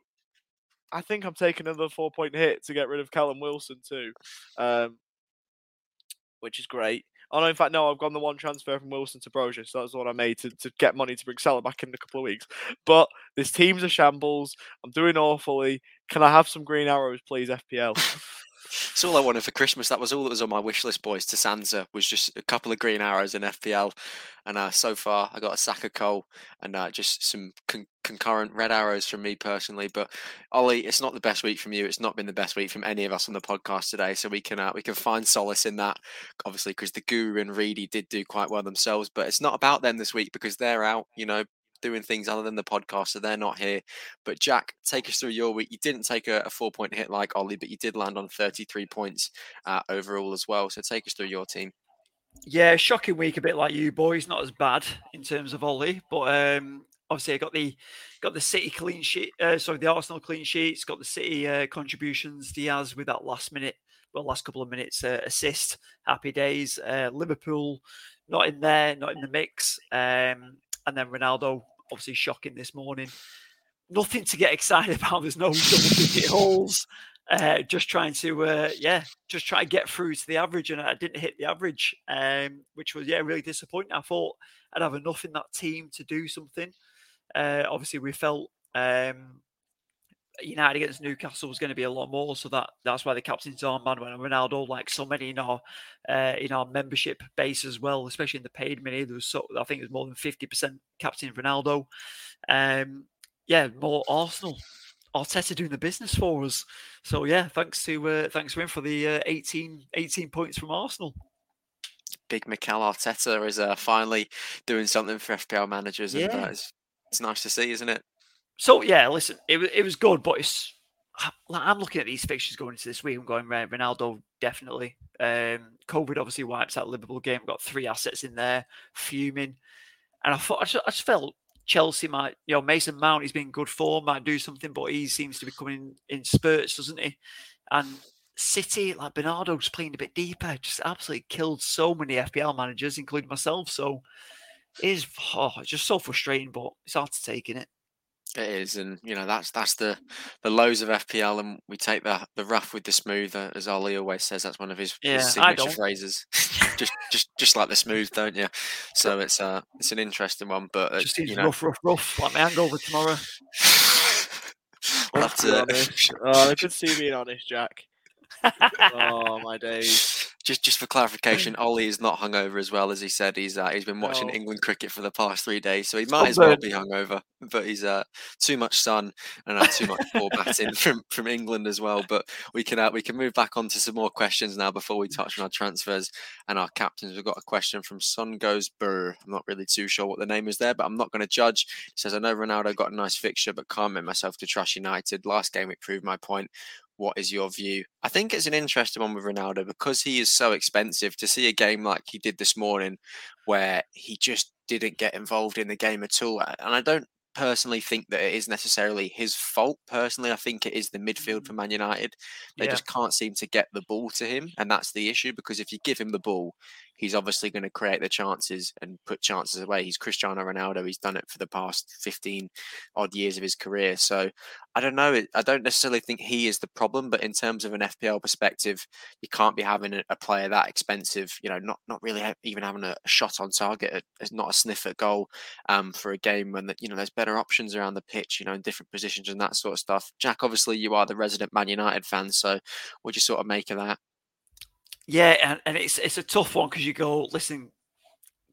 I think I'm taking another four point hit to get rid of Callum Wilson too, um, which is great. Oh no, in fact, no, I've gone the one transfer from Wilson to Broja, so that's what I made to, to get money to bring Salah back in a couple of weeks. But this team's a shambles. I'm doing awfully. Can I have some green arrows, please, FPL? <laughs> It's all I wanted for Christmas. That was all that was on my wish list, boys. To Sansa was just a couple of green arrows in FPL, and uh, so far I got a sack of coal and uh, just some con- concurrent red arrows from me personally. But Ollie, it's not the best week from you. It's not been the best week from any of us on the podcast today. So we can uh, we can find solace in that, obviously, because the Guru and Reedy did do quite well themselves. But it's not about them this week because they're out. You know. Doing things other than the podcast, so they're not here. But Jack, take us through your week. You didn't take a, a four point hit like Ollie, but you did land on 33 points uh, overall as well. So take us through your team. Yeah, shocking week, a bit like you boys. Not as bad in terms of Ollie, but um, obviously I got the got the City clean sheet. Uh, sorry, the Arsenal clean sheets. Got the City uh, contributions. Dias with that last minute, well, last couple of minutes uh, assist. Happy days. Uh, Liverpool not in there, not in the mix. Um, and then Ronaldo, obviously shocking this morning. Nothing to get excited <laughs> about. There's no double digit <laughs> holes. Uh, just trying to, uh, yeah, just try to get through to the average, and I didn't hit the average, um, which was yeah really disappointing. I thought I'd have enough in that team to do something. Uh, obviously, we felt um, United against Newcastle was going to be a lot more, so that that's why the captain's armband went on Ronaldo, like so many in our uh, in our membership base as well, especially in the paid mini. There was so I think it was more than fifty percent captain Ronaldo. Um, yeah, more Arsenal. Arteta doing the business for us. So yeah, thanks to uh, thanks to him for the uh, 18, 18 points from Arsenal. Big Mikel Arteta is uh, finally doing something for FPL managers, and Yeah. uh, it's, it's nice to see, isn't it? So yeah, listen, it was it was good, but it's I'm looking at these fixtures going into this week. I'm going Ronaldo definitely. Um, COVID obviously wipes out Liverpool game. Got three assets in there, fuming, and I thought I just, I just felt Chelsea might, you know, Mason Mount. He's been good form, might do something, but he seems to be coming in spurts, doesn't he? And City, like Bernardo's playing a bit deeper, just absolutely killed so many FPL managers, including myself. So it is oh, it's just so frustrating, but it's hard to take in it. It is, and you know that's that's the the lows of FPL, and we take the the rough with the smooth, uh, as Ollie always says. That's one of his, Yeah, his signature phrases. <laughs> just just just like the smooth, don't you? So it's uh it's an interesting one, but uh, Just you know rough, rough, rough. Like my hangover tomorrow. <laughs> we'll have to. <laughs> Oh, I could see being honest, Jack. Oh my days. Just just for clarification, <clears throat> Ollie is not hungover as well as he said. He's uh, he's been watching No. England cricket for the past three days, so he might as well be hungover. But he's uh <laughs> too much sun and uh, too much poor batting from from England as well. But we can uh, we can move back on to some more questions now before we touch on our transfers and our captains. We've got a question from Sun Goes Burr. I'm not really too sure what the name is there, but I'm not going to judge. He says I know Ronaldo got a nice fixture, but can't make myself to trust United. Last game it proved my point. What is your view? I think it's an interesting one with Ronaldo because he is so expensive. To see a game like he did this morning, where he just didn't get involved in the game at all, and I don't personally think that it is necessarily his fault. Personally, I think it is the midfield for mm. Man United. They Yeah. just can't seem to get the ball to him, and that's the issue. Because if you give him the ball, he's obviously going to create the chances and put chances away. He's Cristiano Ronaldo. He's done it for the past fifteen odd years of his career. So I don't know. I don't necessarily think he is the problem, but in terms of an FPL perspective, you can't be having a, player that expensive. You know, not not really even having a, shot on target, a- not a sniff at goal um, for a game when the, you know there's better options around the pitch. You know, in different positions and that sort of stuff. Jack, obviously, you are the resident Man United fan, so what do you sort of make of that? Yeah, and, and it's it's a tough one because you go, listen,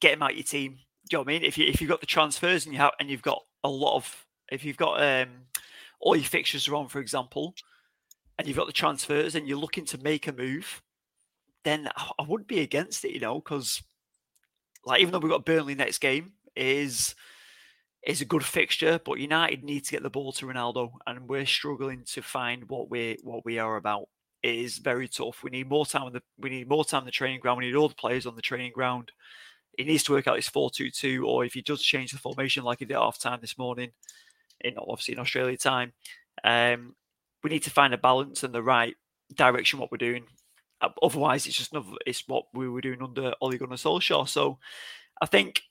get him out your team. Do you know what I mean? If you if you've got the transfers and you have and you've got a lot of if you've got um all your fixtures are on, for example, and you've got the transfers and you're looking to make a move, then I, I wouldn't be against it, you know, because like even though we've got Burnley next game is is a good fixture, but United need to get the ball to Ronaldo, and we're struggling to find what we what we are about. Is very tough. We need more time on the we need more time on the training ground. We need all the players on the training ground. He needs to work out his 4-2-2, or if he does change the formation like he did at half time this morning, in obviously in Australia time, um, we need to find a balance and the right direction what we're doing. Otherwise, it's just another, it's what we were doing under Ole Gunnar Solskjaer. So, I think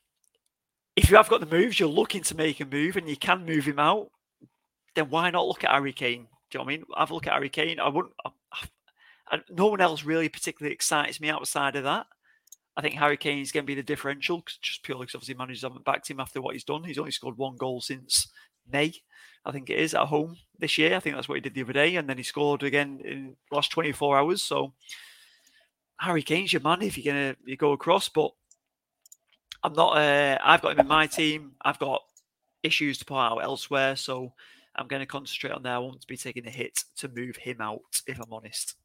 if you have got the moves, you're looking to make a move, and you can move him out. Then why not look at Harry Kane? Do you know what I mean? Have a look at Harry Kane. I wouldn't. I, no one else really particularly excites me outside of that. I think Harry Kane is going to be the differential, just purely because obviously managers haven't backed him after what he's done. He's only scored one goal since May, I think it is, at home this year. I think that's what he did the other day, and then he scored again in the last 24 hours. So Harry Kane's your man if you're gonna you go across, but I'm not. Uh, I've got him in my team. I've got issues to put out elsewhere, so I'm going to concentrate on there. I want to be taking a hit to move him out, if I'm honest.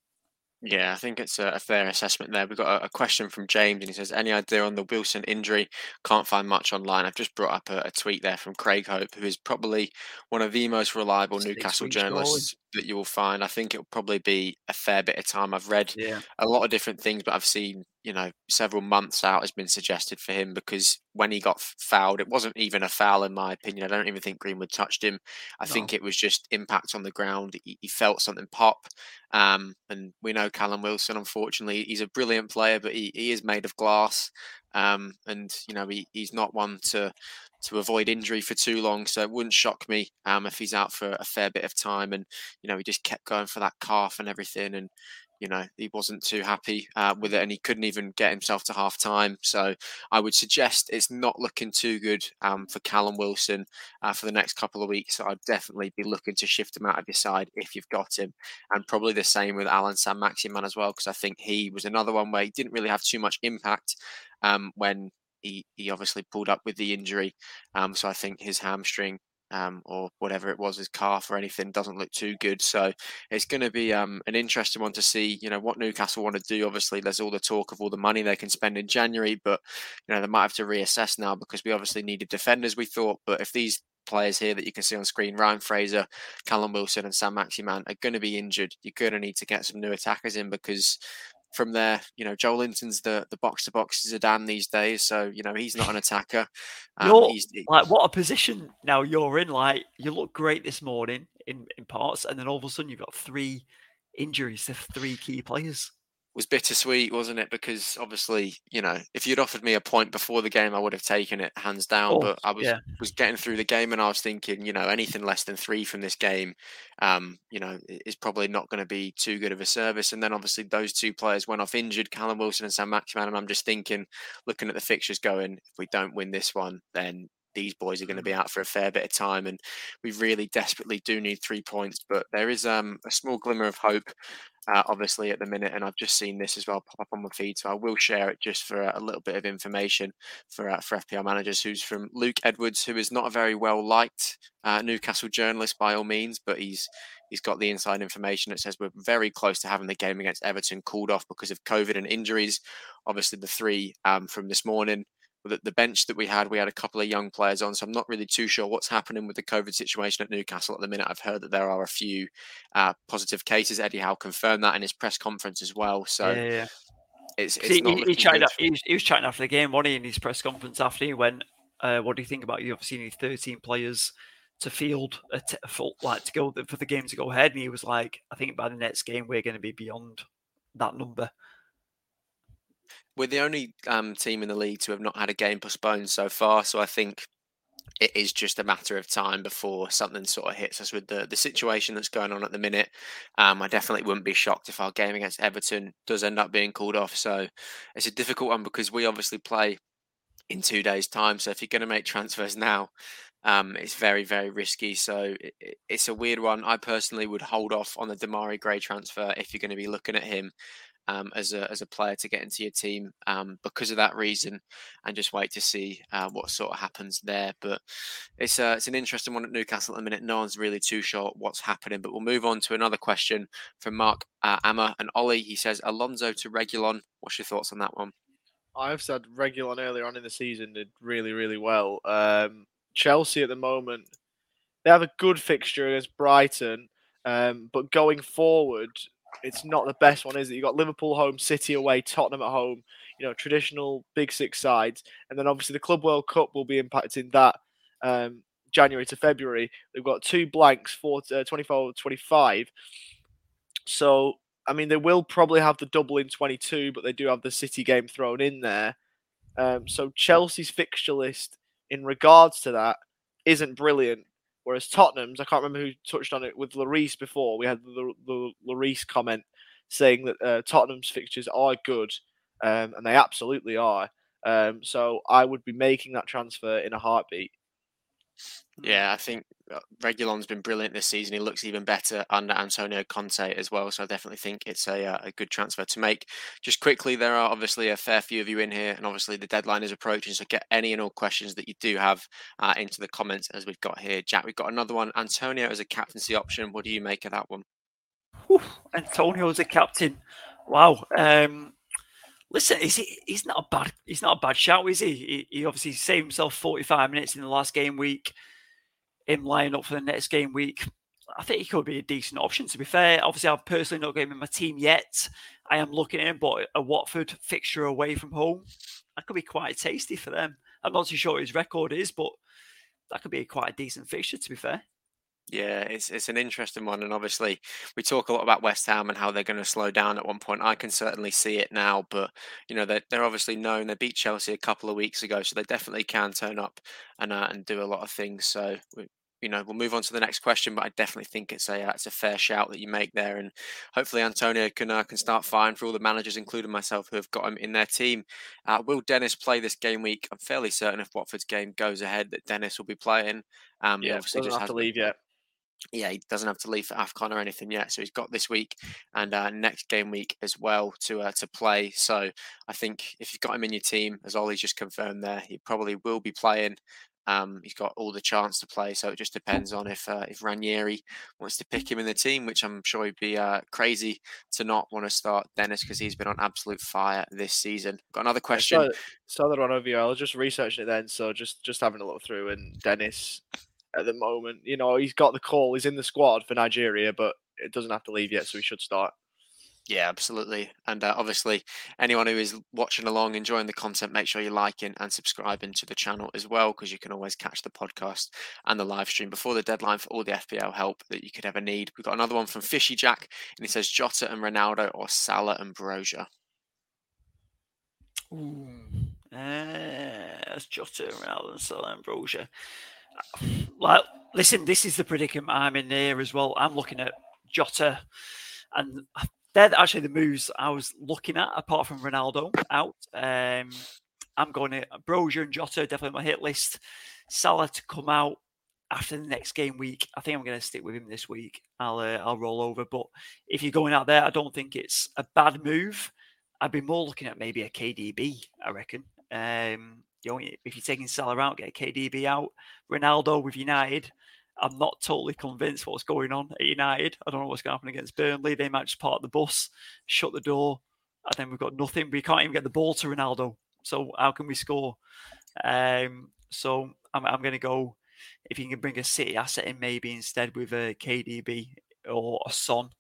Yeah, I think it's a, fair assessment there. We've got a, a, question from James, and he says, "Any idea on the Wilson injury? Can't find much online." I've just brought up a, a tweet there from Craig Hope, who is probably one of the most reliable Newcastle journalists that you will find. I think it'll probably be a fair bit of time. I've read yeah. a lot of different things, but I've seen, you know, several months out has been suggested for him because when he got fouled, it wasn't even a foul in my opinion. I don't even think Greenwood touched him. I no. think it was just impact on the ground. He, he felt something pop. Um, and we know Callum Wilson, unfortunately, he's a brilliant player, but he, he is made of glass. Um, and you know he, he's not one to to avoid injury for too long. So it wouldn't shock me um, if he's out for a fair bit of time. And you know he just kept going for that calf and everything, and you know he wasn't too happy uh, with it, and he couldn't even get himself to half time. So I would suggest it's not looking too good um, for Callum Wilson uh, for the next couple of weeks. So I'd definitely be looking to shift him out of your side if you've got him, and probably the same with Allan Saint-Maximin as well, because I think he was another one where he didn't really have too much impact um, when he, he obviously pulled up with the injury. Um, so I think his hamstring um, or whatever it was, his calf or anything, doesn't look too good. So it's going to be um, an interesting one to see, you know, what Newcastle want to do. Obviously, there's all the talk of all the money they can spend in January, but, you know, they might have to reassess now because we obviously needed defenders, we thought. But if these players here that you can see on screen, Ryan Fraser, Callum Wilson, and Saint-Maximin, are going to be injured, you're going to need to get some new attackers in because from there. You know, Joelinton's the the box to box Zidane these days, so you know he's not an attacker. Um, he's, like what a position now you're in. Like you look great this morning in in parts, and then all of a sudden you've got three injuries to three key players was bittersweet, wasn't it? Because obviously, you know, if you'd offered me a point before the game, I would have taken it hands down. Oh, but I was yeah. was getting through the game, and I was thinking, you know, anything less than three from this game, um, you know, is probably not going to be too good of a service. And then obviously those two players went off injured, Callum Wilson and Saint-Maximin, and I'm just thinking, looking at the fixtures, going, if we don't win this one, then these boys are going to be mm-hmm. out for a fair bit of time, and we really desperately do need three points. But there is um, a small glimmer of hope, uh, obviously, at the minute, and I've just seen this as well pop up on my feed, so I will share it just for a, little bit of information for uh, for FPL managers. Who's from Luke Edwards, who is not a very well liked uh, Newcastle journalist by all means, but he's he's got the inside information. It says we're very close to having the game against Everton called off because of COVID and injuries. Obviously, the three um, from this morning the, the bench that we had, we had a couple of young players on, so I'm not really too sure what's happening with the COVID situation at Newcastle at the minute. I've heard that there are a few uh, positive cases. Eddie Howe confirmed that in his press conference as well. So yeah, yeah. it's, it's he, he, tried he, was, he was chatting after the game, wasn't he, in his press conference after he went, uh, what do you think about you obviously need 13 players to field a, t- full like to go for the game to go ahead and he was like I think by the next game we're going to be beyond that number we're the only um, team in the league to have not had a game postponed so far. So I think it is just a matter of time before something sort of hits us with the the situation that's going on at the minute. Um, I definitely wouldn't be shocked if our game against Everton does end up being called off. So it's a difficult one because we obviously play in two days' time. So if you're going to make transfers now, um, it's very very risky. So it, it's a weird one. I personally would hold off on the Demarai Gray transfer if you're going to be looking at him um, as a as a player to get into your team um, because of that reason, and just wait to see uh, what sort of happens there. But it's uh, it's an interesting one at Newcastle at the minute. No one's really too sure what's happening. But we'll move on to another question from Mark uh, Amma and Ollie. He says Alonso to Reguilón. What's your thoughts on that one? I've said Reguilón earlier on in the season did really really well. Um, Chelsea at the moment they have a good fixture against Brighton, um, but going forward it's not the best one, is it? You've got Liverpool home, City away, Tottenham at home. You know, traditional big six sides, and then obviously the Club World Cup will be impacting that. Um, January to February. They've got two blanks for uh, 24 25. So, I mean, they will probably have the double in 22, but they do have the City game thrown in there. Um, so, Chelsea's fixture list in regards to that isn't brilliant. Whereas Tottenham's, I can't remember who touched on it with Lloris before. We had the, the comment saying that uh, Tottenham's fixtures are good, um, and they absolutely are. Um, so I would be making that transfer in a heartbeat. Yeah, I think uh, Reguilon's been brilliant this season. He looks even better under Antonio Conte as well. So I definitely think it's a, uh, a good transfer to make. Just quickly, there are obviously a fair few of you in here, and obviously the deadline is approaching. So get any and all questions that you do have uh, into the comments as we've got here. Jack, we've got another one. Antonio as a captaincy option. What do you make of that one? Whew, Antonio as a captain. Wow. Um, Listen, is he, he's not a bad he's not a bad shout, is he? he? He obviously saved himself 45 minutes in the last game week. Him lining up for the next game week. I think he could be a decent option. To be fair, obviously I've personally not got him in my team yet. I am looking at him, but a Watford fixture away from home, that could be quite tasty for them. I'm not too sure what his record is, but that could be quite a decent fixture. To be fair. Yeah, it's it's an interesting one, and obviously we talk a lot about West Ham and how they're going to slow down at one point. I can certainly see it now, but you know they're they're obviously known. They beat Chelsea a couple of weeks ago, so they definitely can turn up and uh, and do a lot of things. So we, you know we'll move on to the next question, but I definitely think it's a uh, it's a fair shout that you make there, and hopefully Antonio can uh, can start firing for all the managers, including myself, who have got him in their team. Uh, will Dennis play this game week? I'm fairly certain if Watford's game goes ahead that Dennis will be playing. Um, yeah, obviously just have to leave yet yeah, he doesn't have to leave for Afcon or anything yet. So he's got this week and uh, next game week as well to uh, to play. So I think if you've got him in your team, as Ollie's just confirmed there, he probably will be playing. Um, he's got all the chance to play, so it just depends on if uh, if Ranieri wants to pick him in the team, which I'm sure he'd be uh, crazy to not want to start Dennis because he's been on absolute fire this season. Got another question. I saw, saw that on over. I was just researching it then, so just just having a look through, and Dennis at the moment. You know, he's got the call. He's in the squad for Nigeria, but it doesn't have to leave yet, so he should start. Yeah, absolutely. And uh, obviously, anyone who is watching along, enjoying the content, make sure you're liking and subscribing to the channel as well, because you can always catch the podcast and the live stream before the deadline for all the FPL help that you could ever need. We've got another one from Fishy Jack, and he says Jota and Ronaldo or Salah and Broja. Ooh, uh, that's Jota, Ronaldo, and Salah and Broja. Like, listen, this is the predicament I'm in there as well. I'm looking at Jota, and they're actually the moves I was looking at, apart from Ronaldo out. Um, I'm going to Broja and Jota definitely my hit list. Salah to come out after the next game week. I think I'm going to stick with him this week. I'll uh, I'll roll over. But if you're going out there, I don't think it's a bad move. I'd be more looking at maybe a KDB. I reckon. Um, you know, if you're taking Salah out, get KDB out. Ronaldo with United, I'm not totally convinced what's going on at United. I don't know what's going to happen against Burnley. They might just park the bus, shut the door, and then we've got nothing. We can't even get the ball to Ronaldo. So how can we score? Um, so I'm, I'm going to go if you can bring a City asset in maybe instead with a KDB or a Son.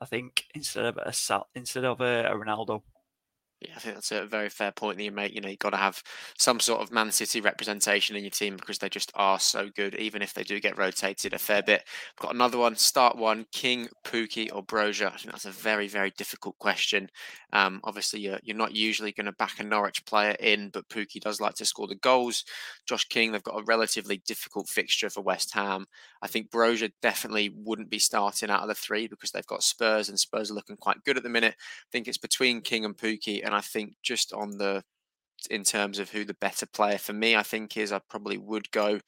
I think instead of a instead of a, a Ronaldo. Yeah, I think that's a very fair point that you make. You know, you've got to have some sort of Man City representation in your team because they just are so good, even if they do get rotated a fair bit. We've got another one. Start one: King, Pukki, or Broja. I think that's a very, very difficult question. Um, obviously, you're you're not usually going to back a Norwich player in, but Pukki does like to score the goals. Josh King, they've got a relatively difficult fixture for West Ham. I think Broja definitely wouldn't be starting out of the three because they've got Spurs, and Spurs are looking quite good at the minute. I think it's between King and Pukki and I think just on the in terms of who the better player for me, I think is I probably would go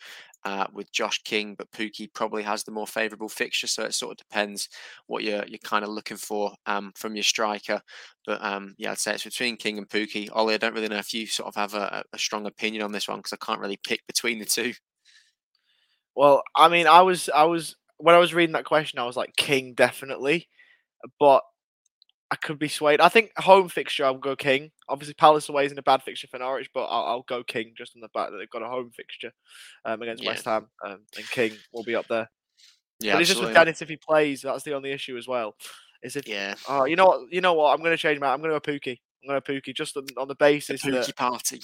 uh, with Josh King, but Pukki probably has the more favourable fixture, so it sort of depends what you're you're kind of looking for um, from your striker. But um, yeah, I'd say it's between King and Pukki. Ollie, I don't really know if you sort of have a, a strong opinion on this one because I can't really pick between the two. Well, I mean, I was I was when I was reading that question, I was like King definitely, but I could be swayed. I think home fixture, I'll go King. Obviously, Palace away isn't a bad fixture for Norwich, but I'll, I'll go King just on the fact that they've got a home fixture um, against yeah. West Ham, um, and King will be up there. Yeah, but it's just with Dennis if he plays. That's the only issue as well. is if Yeah. oh you know what you know what I'm going to change my I'm going to go Pukki. I'm going to Pukki just on, on the basis that Pukki party.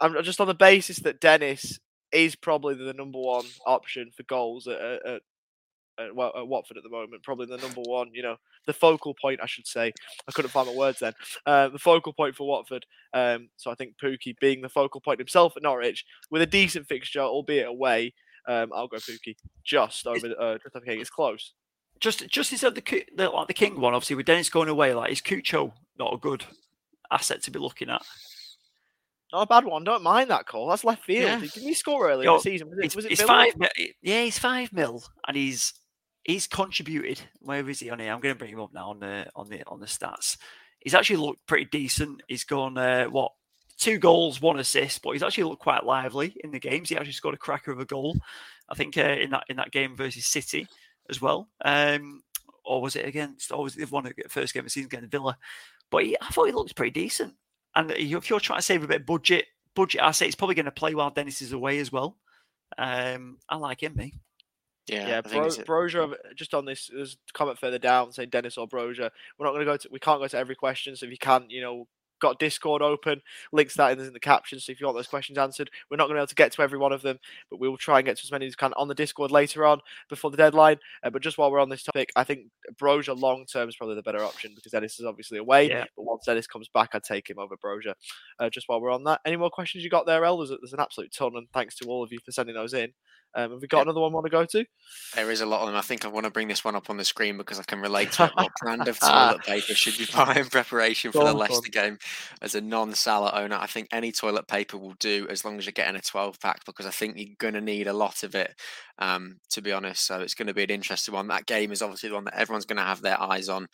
I'm just on the basis that Dennis is probably the number one option for goals at, at, at, well, at Watford at the moment. Probably the number one, you know, the focal point, I should say. I couldn't find my words then. Uh, the focal point for Watford. Um, so I think Pukki being the focal point himself at Norwich with a decent fixture, albeit away. Um, I'll go Pukki just over uh, just over King. It's close. Just just instead of the, the like the King one, obviously with Dennis going away, like is Cucho not a good asset to be looking at? Not a bad one. Don't mind that call. That's left field. Yeah. Didn't he score early Yo, in the season? Was it, was it five. Yeah, he's five mil, and he's he's contributed. Where is he on here? I'm going to bring him up now on the on the on the stats. He's actually looked pretty decent. He's gone uh, what two goals, one assist, but he's actually looked quite lively in the games. He actually scored a cracker of a goal, I think, uh, in that in that game versus City as well. Um, or was it against? Or was it the first game of the season against Villa? But he, I thought he looked pretty decent. And if you're trying to save a bit of budget, budget say he's probably going to play while Dennis is away as well. Um, I like him, me. Yeah, Yeah, Bro- Broja. Just on this, there's comment further down saying Dennis or Broja. We're not going to go to. We can't go to every question. So if you can't, you know, got Discord open. Links that in the, in the caption. So if you want those questions answered, we're not going to be able to get to every one of them, but we will try and get to as many as we can on the Discord later on before the deadline. Uh, but just while we're on this topic, I think Broja long term is probably the better option because Dennis is obviously away. Yeah. But once Dennis comes back, I'd take him over Broja. Uh, just while we're on that, any more questions you got there, El? There's, there's an absolute ton, and thanks to all of you for sending those in. Um, have we got Yeah. another one want to go to? There is a lot of them. I think I want to bring this one up on the screen because I can relate to it. What <laughs> brand of toilet paper should you buy in preparation for Go the on, Leicester game? As a non-Salah owner, I think any toilet paper will do as long as you're getting a 12 pack because I think you're going to need a lot of it, um, to be honest. So it's going to be an interesting one. That game is obviously the one that everyone's going to have their eyes on,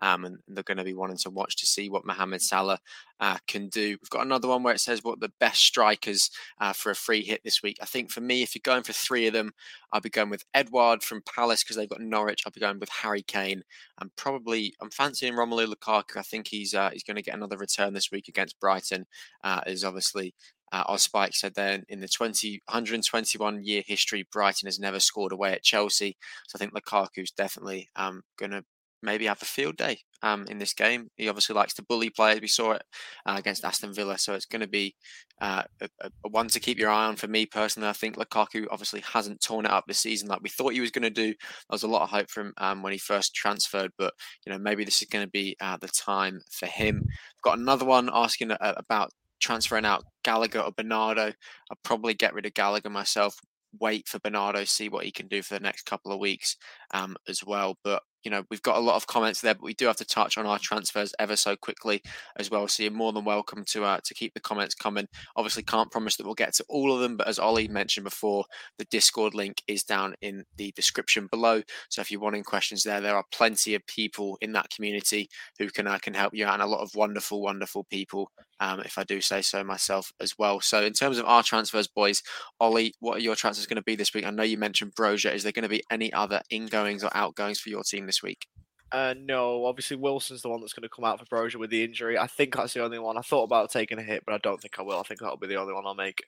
um, and they're going to be wanting to watch to see what Mohamed Salah uh, can do. We've got another one where it says what the best strikers uh, for a free hit this week. I think for me, if you're going for three of them, I'll be going with Edouard from Palace because they've got Norwich. I'll be going with Harry Kane I'm probably I'm fancying Romelu Lukaku. I think he's uh, he's going to get another return this week against Brighton. Uh, as obviously uh, our Spike said then in the 20 121 year history, Brighton has never scored away at Chelsea. So I think Lukaku's definitely um, going to maybe have a field day um, in this game. He obviously likes to bully players. We saw it uh, against Aston Villa, so it's going to be uh, a, a- one to keep your eye on for me personally. I think Lukaku obviously hasn't torn it up this season like we thought he was going to do. There was a lot of hope for him um, when he first transferred, but you know maybe this is going to be uh, the time for him. Got another one asking uh, about transferring out Gallagher or Bernardo. I'll probably get rid of Gallagher myself. Wait for Bernardo, see what he can do for the next couple of weeks um, as well. But you know, we've got a lot of comments there, but we do have to touch on our transfers ever so quickly as well. So you're more than welcome to uh, to keep the comments coming. Obviously, can't promise that we'll get to all of them, but as Ollie mentioned before, the Discord link is down in the description below. So if you're wanting questions there, there are plenty of people in that community who can uh, can help you out, and a lot of wonderful, wonderful people, um, if I do say so myself as well. So in terms of our transfers, boys, Ollie, what are your transfers going to be this week? I know you mentioned Broja. Is there going to be any other ingoings or outgoings for your team this week? Uh, no, obviously Wilson's the one that's going to come out for Broja with the injury. I think that's the only one. I thought about taking a hit, but I don't think I will. I think that'll be the only one I'll make.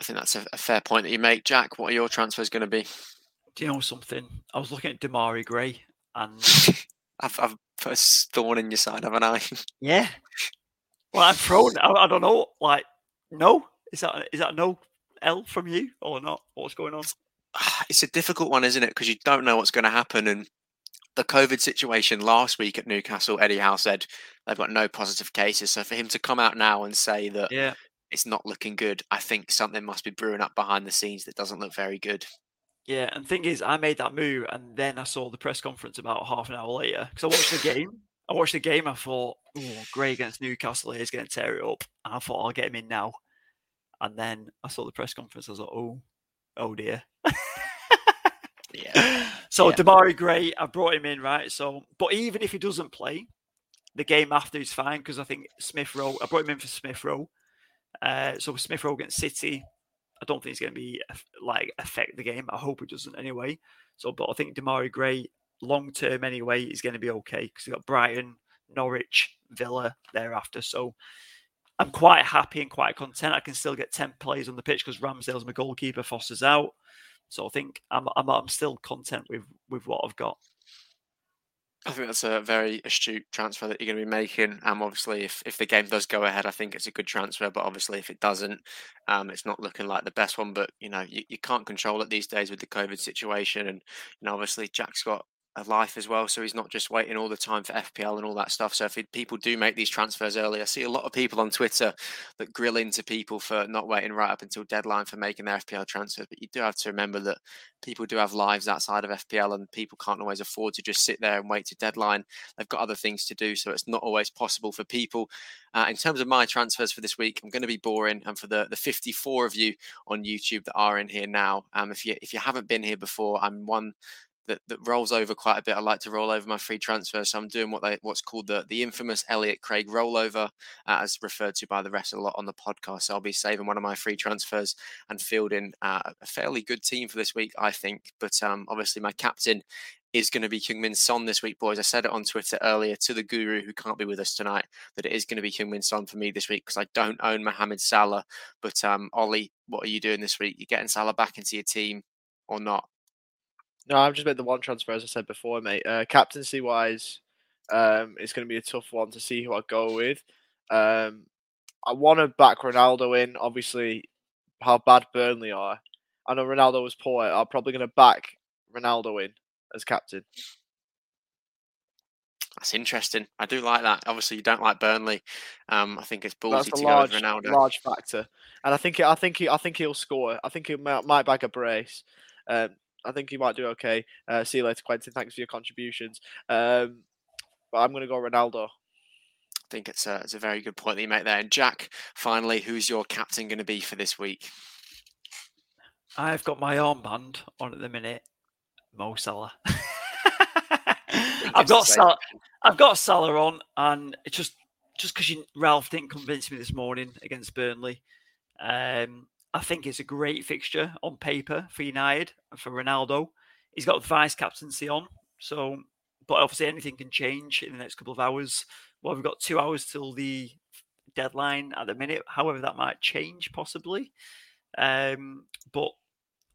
I think that's a, a fair point that you make. Jack, what are your transfers going to be? Do you know something? I was looking at Demarai Gray, and <laughs> I've, I've put a thorn in your side, haven't I? <laughs> yeah, well, I'm thrown. I, I don't know. Like, no, is that is that no L from you or not? What's going on? <sighs> it's a difficult one, isn't it? Because you don't know what's going to happen. And the COVID situation last week at Newcastle, Eddie Howe said they've got no positive cases. So for him to come out now and say that Yeah, it's not looking good, I think something must be brewing up behind the scenes that doesn't look very good. yeah. And thing is, I made that move, and then I saw the press conference about half an hour later because I watched the game. I watched the game. I thought, oh, Gray against Newcastle is going to tear it up. And I thought I'll get him in now. And then I saw the press conference. I was like, oh, oh dear. <laughs> So Yeah. Demarai Gray, I brought him in, right? So, but even if he doesn't play, the game after is fine because I think Smith Rowe. I brought him in for Smith Rowe. Uh, so Smith Rowe against City, I don't think he's going to be like affect the game. I hope he doesn't anyway. So, but I think Demarai Gray, long term anyway, is going to be okay because he got Brighton, Norwich, Villa thereafter. So. I'm quite happy and quite content. I can still get 10 players on the pitch because Ramsdale's my goalkeeper, Foster's out. So I think I'm, I'm I'm still content with with what I've got. I think that's a very astute transfer that you're going to be making. Um, obviously, if, if the game does go ahead, I think it's a good transfer. But obviously, if it doesn't, um, it's not looking like the best one. But you know, you, you can't control it these days with the COVID situation, and you know, obviously, Jack's got a life as well. So he's not just waiting all the time for FPL and all that stuff. So if it, people do make these transfers early, I see a lot of people on Twitter that grill into people for not waiting right up until deadline for making their FPL transfers. But you do have to remember that people do have lives outside of FPL and people can't always afford to just sit there and wait to deadline. They've got other things to do. So it's not always possible for people. Uh, in terms of my transfers for this week, I'm going to be boring. And for the, the 54 of you on YouTube that are in here now, um, if you if you haven't been here before, I'm one that, that rolls over quite a bit. I like to roll over my free transfer, so I'm doing what they what's called the the infamous Elliot Craig rollover, uh, as referred to by the rest a lot on the podcast. So I'll be saving one of my free transfers and fielding uh, a fairly good team for this week, I think. But um, obviously, my captain is going to be Heung-min Son this week, boys. I said it on Twitter earlier to the guru who can't be with us tonight that it is going to be Heung-min Son for me this week because I don't own Mohamed Salah. But um, Ollie, what are you doing this week? You're getting Salah back into your team or not? No, I've just made the one transfer, as I said before, mate. Uh, captaincy wise, um, it's going to be a tough one to see who I go with. Um, I want to back Ronaldo in, obviously, how bad Burnley are. I know Ronaldo was poor. I'm probably going to back Ronaldo in as captain. That's interesting. I do like that. Obviously, you don't like Burnley. Um, I think it's ballsy to large, go with Ronaldo. large factor, and I think I think he, I think he'll score. I think he might, might bag a brace. Um, I think he might do okay. Uh, see you later, Quentin. Thanks for your contributions. Um, but I'm going to go Ronaldo. I think it's a, it's a very good point that you make there. And Jack, finally, who's your captain going to be for this week? I've got my armband on at the minute. Mo Salah. <laughs> I've got Salah. I've got Salah on, and it's just just because Ralf didn't convince me this morning against Burnley. Um, I think it's a great fixture on paper for United and for Ronaldo. He's got vice captaincy on, so but obviously anything can change in the next couple of hours. Well, we've got two hours till the deadline at the minute. However, that might change possibly. Um, but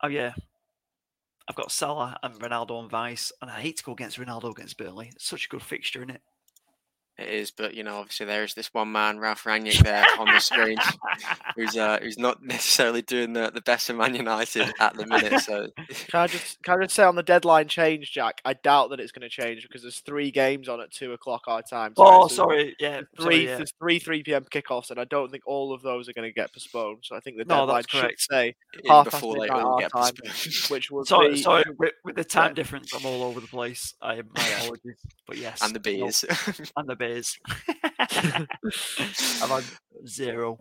oh yeah, I've got Salah and Ronaldo on vice, and I hate to go against Ronaldo against Burnley. It's such a good fixture, isn't it? It is, but you know, obviously there is this one man, Ralf Rangnick, there on the screen, <laughs> who's uh, who's not necessarily doing the, the best of Man United at the minute. So <laughs> can I just can I just say on the deadline change, Jack? I doubt that it's going to change because there's three games on at two o'clock our time. So oh, sorry, yeah, three sorry, yeah. there's three three p.m. kickoffs, and I don't think all of those are going to get postponed. So I think the deadline no, should say half past midnight our time, which will <laughs> sorry, be... sorry with, with, the time yeah. difference, I'm all over the place. I my apologies, but yes, and the beers, and the beers. I've <laughs> had zero.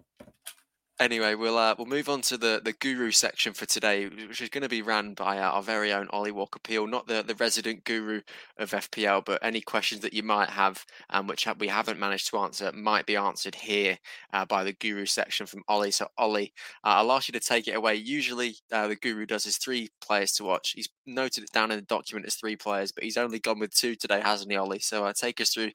Anyway, we'll uh, we'll move on to the, the guru section for today, which is going to be ran by our very own Ollie Walker Peel, not the, the resident guru of FPL, but any questions that you might have, um, which we haven't managed to answer, might be answered here uh, by the guru section from Ollie. So, Ollie, uh, I'll ask you to take it away. Usually, uh, the guru does his three players to watch. He's noted it down in the document as three players, but he's only gone with two today, hasn't he, Ollie? So, uh, take us through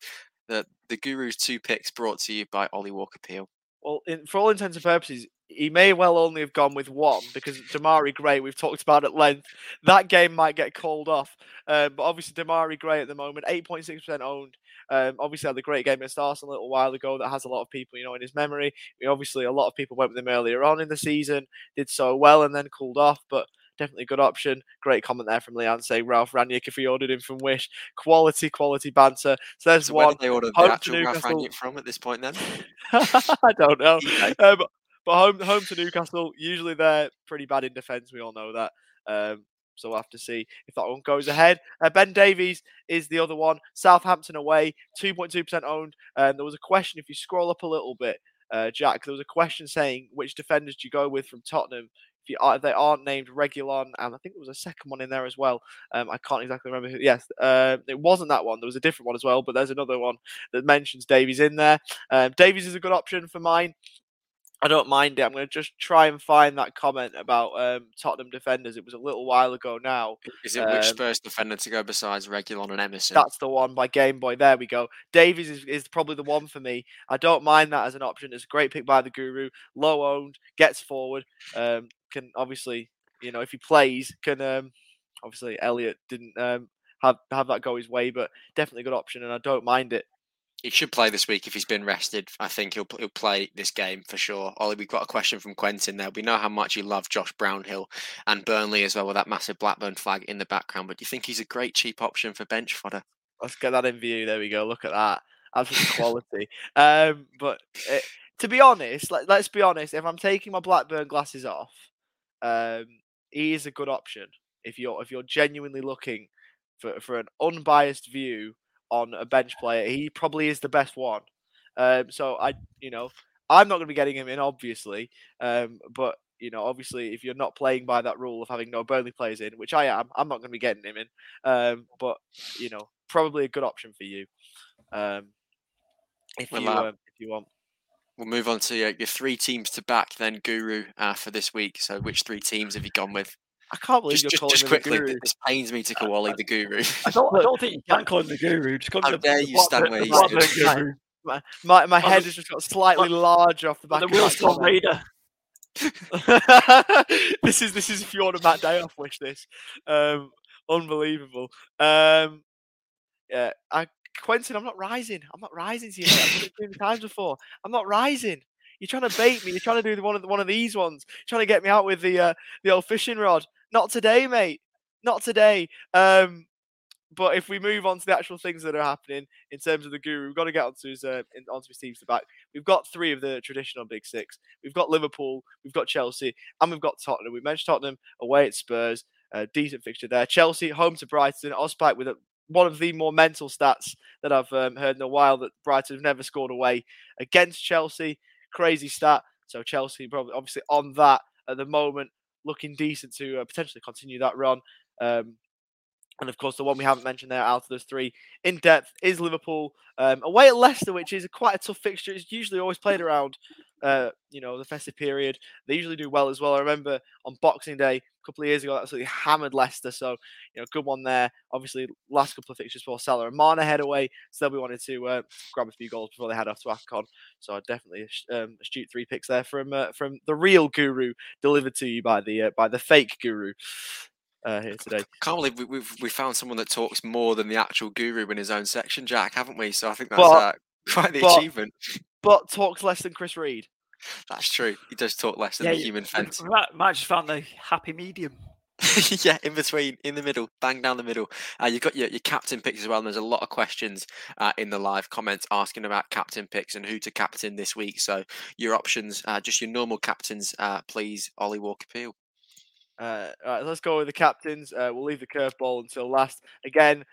the the Guru's two picks brought to you by Ollie Walker Peel. Well, in, for all intents and purposes, he may well only have gone with one because Demarai Gray, we've talked about at length, that game might get called off. Um, but obviously, Demarai Gray at the moment, 8.6% owned. Um, obviously, had a great game against Arsenal a little while ago that has a lot of people, you know, in his memory. obviously, a lot of people went with him earlier on in the season, did so well, and then cooled off. But definitely a good option. Great comment there from Leanne saying Ralf Rangnick if he ordered him from Wish. Quality, quality banter. So there's so one. they ordered the actual Ralf Rangnick from at this point then? <laughs> I don't know. Okay. Um, but home home to Newcastle, usually they're pretty bad in defence. We all know that. Um, so we'll have to see if that one goes ahead. Uh, ben Davies is the other one. Southampton away, 2.2% owned. And um, there was a question, if you scroll up a little bit, uh, Jack, there was a question saying which defenders do you go with from Tottenham if, you, if they aren't named Reguilón, and I think there was a second one in there as well. Um, I can't exactly remember who. Yes, uh, it wasn't that one. There was a different one as well, but there's another one that mentions Davies in there. Um, Davies is a good option for mine. I don't mind it. I'm going to just try and find that comment about um, Tottenham defenders. It was a little while ago now. Is it which um, Spurs defender to go besides Reguilón and Emerson? That's the one by Game Boy. There we go. Davies is, is probably the one for me. I don't mind that as an option. It's a great pick by the Guru. Low owned, gets forward. Um, can obviously, you know, if he plays, can um, obviously Elliot didn't um, have have that go his way. But definitely a good option, and I don't mind it. He should play this week if he's been rested. I think he'll he'll play this game for sure. Ollie, we've got a question from Quentin there. We know how much you love Josh Brownhill and Burnley as well with that massive Blackburn flag in the background. But do you think he's a great cheap option for bench fodder? Let's get that in view. There we go. Look at that. Absolute quality. Um, but it, to be honest, let, us be honest. If I'm taking my Blackburn glasses off, um, he is a good option. If you're if you're genuinely looking for, for an unbiased view on a bench player, he probably is the best one. Um, so I, you know, I'm not going to be getting him in, obviously. Um, but you know, obviously, if you're not playing by that rule of having no Burnley players in, which I am, I'm not going to be getting him in. Um, but you know, probably a good option for you. Um, if well, you uh, if you want. We'll move on to your, your three teams to back then, Guru, uh, for this week. So, which three teams have you gone with? I can't believe just, you're just, calling just quickly. the guru. This pains me to call Ollie the guru. I don't, I don't think you can call him the guru. Just call How him dare the, you the stand where Blackburn you stood. guru. My my, my head has just got slightly larger off the back. The of that Willstone. Raider. <laughs> this is this is if you want a Matt Day off wish this. Um, unbelievable. Um, yeah, I Quentin, I'm not rising. I'm not rising to you. I've done it too many times before. I'm not rising. You're trying to bait me. You're trying to do the one of the, one of these ones. You're trying to get me out with the uh, the old fishing rod. Not today, mate. Not today. Um, but if we move on to the actual things that are happening in terms of the guru, we've got to get onto his uh, onto his teams to back. We've got three of the traditional big six. We've got Liverpool, we've got Chelsea, and we've got Tottenham. We mentioned Tottenham away at Spurs, uh, decent fixture there. Chelsea home to Brighton. Ospike with a, one of the more mental stats that I've um, heard in a while that Brighton have never scored away against Chelsea. Crazy stat. So Chelsea probably obviously on that at the moment, looking decent to uh, potentially continue that run. Um, and of course, the one we haven't mentioned there out of those three in depth is Liverpool um, away at Leicester, which is quite a tough fixture. It's usually always played around, uh, you know, the festive period. They usually do well as well. I remember on Boxing Day a couple of years ago, absolutely hammered Leicester. So, you know, good one there. Obviously, last couple of fixtures for Salah and Mané head away. So we wanted to uh, grab a few goals before they head off to AFCON. So definitely um, astute three picks there from uh, from the real guru delivered to you by the uh, by the fake guru uh, here today. Can't believe we, we've we found someone that talks more than the actual guru in his own section, Jack, haven't we? So I think that's But- <laughs> uh, quite the but- achievement. But talks less than Chris Reed. That's true. He does talk less than Yeah, the human fence. Might just found the happy medium. <laughs> yeah, in between, in the middle, bang down the middle. Uh, you've got your, your captain picks as well. And there's a lot of questions uh, in the live comments asking about captain picks and who to captain this week. So your options, uh, just your normal captains, uh, please, Ollie Walker Peel. Uh, all right, let's go with the captains. Uh, we'll leave the curveball until last. Again,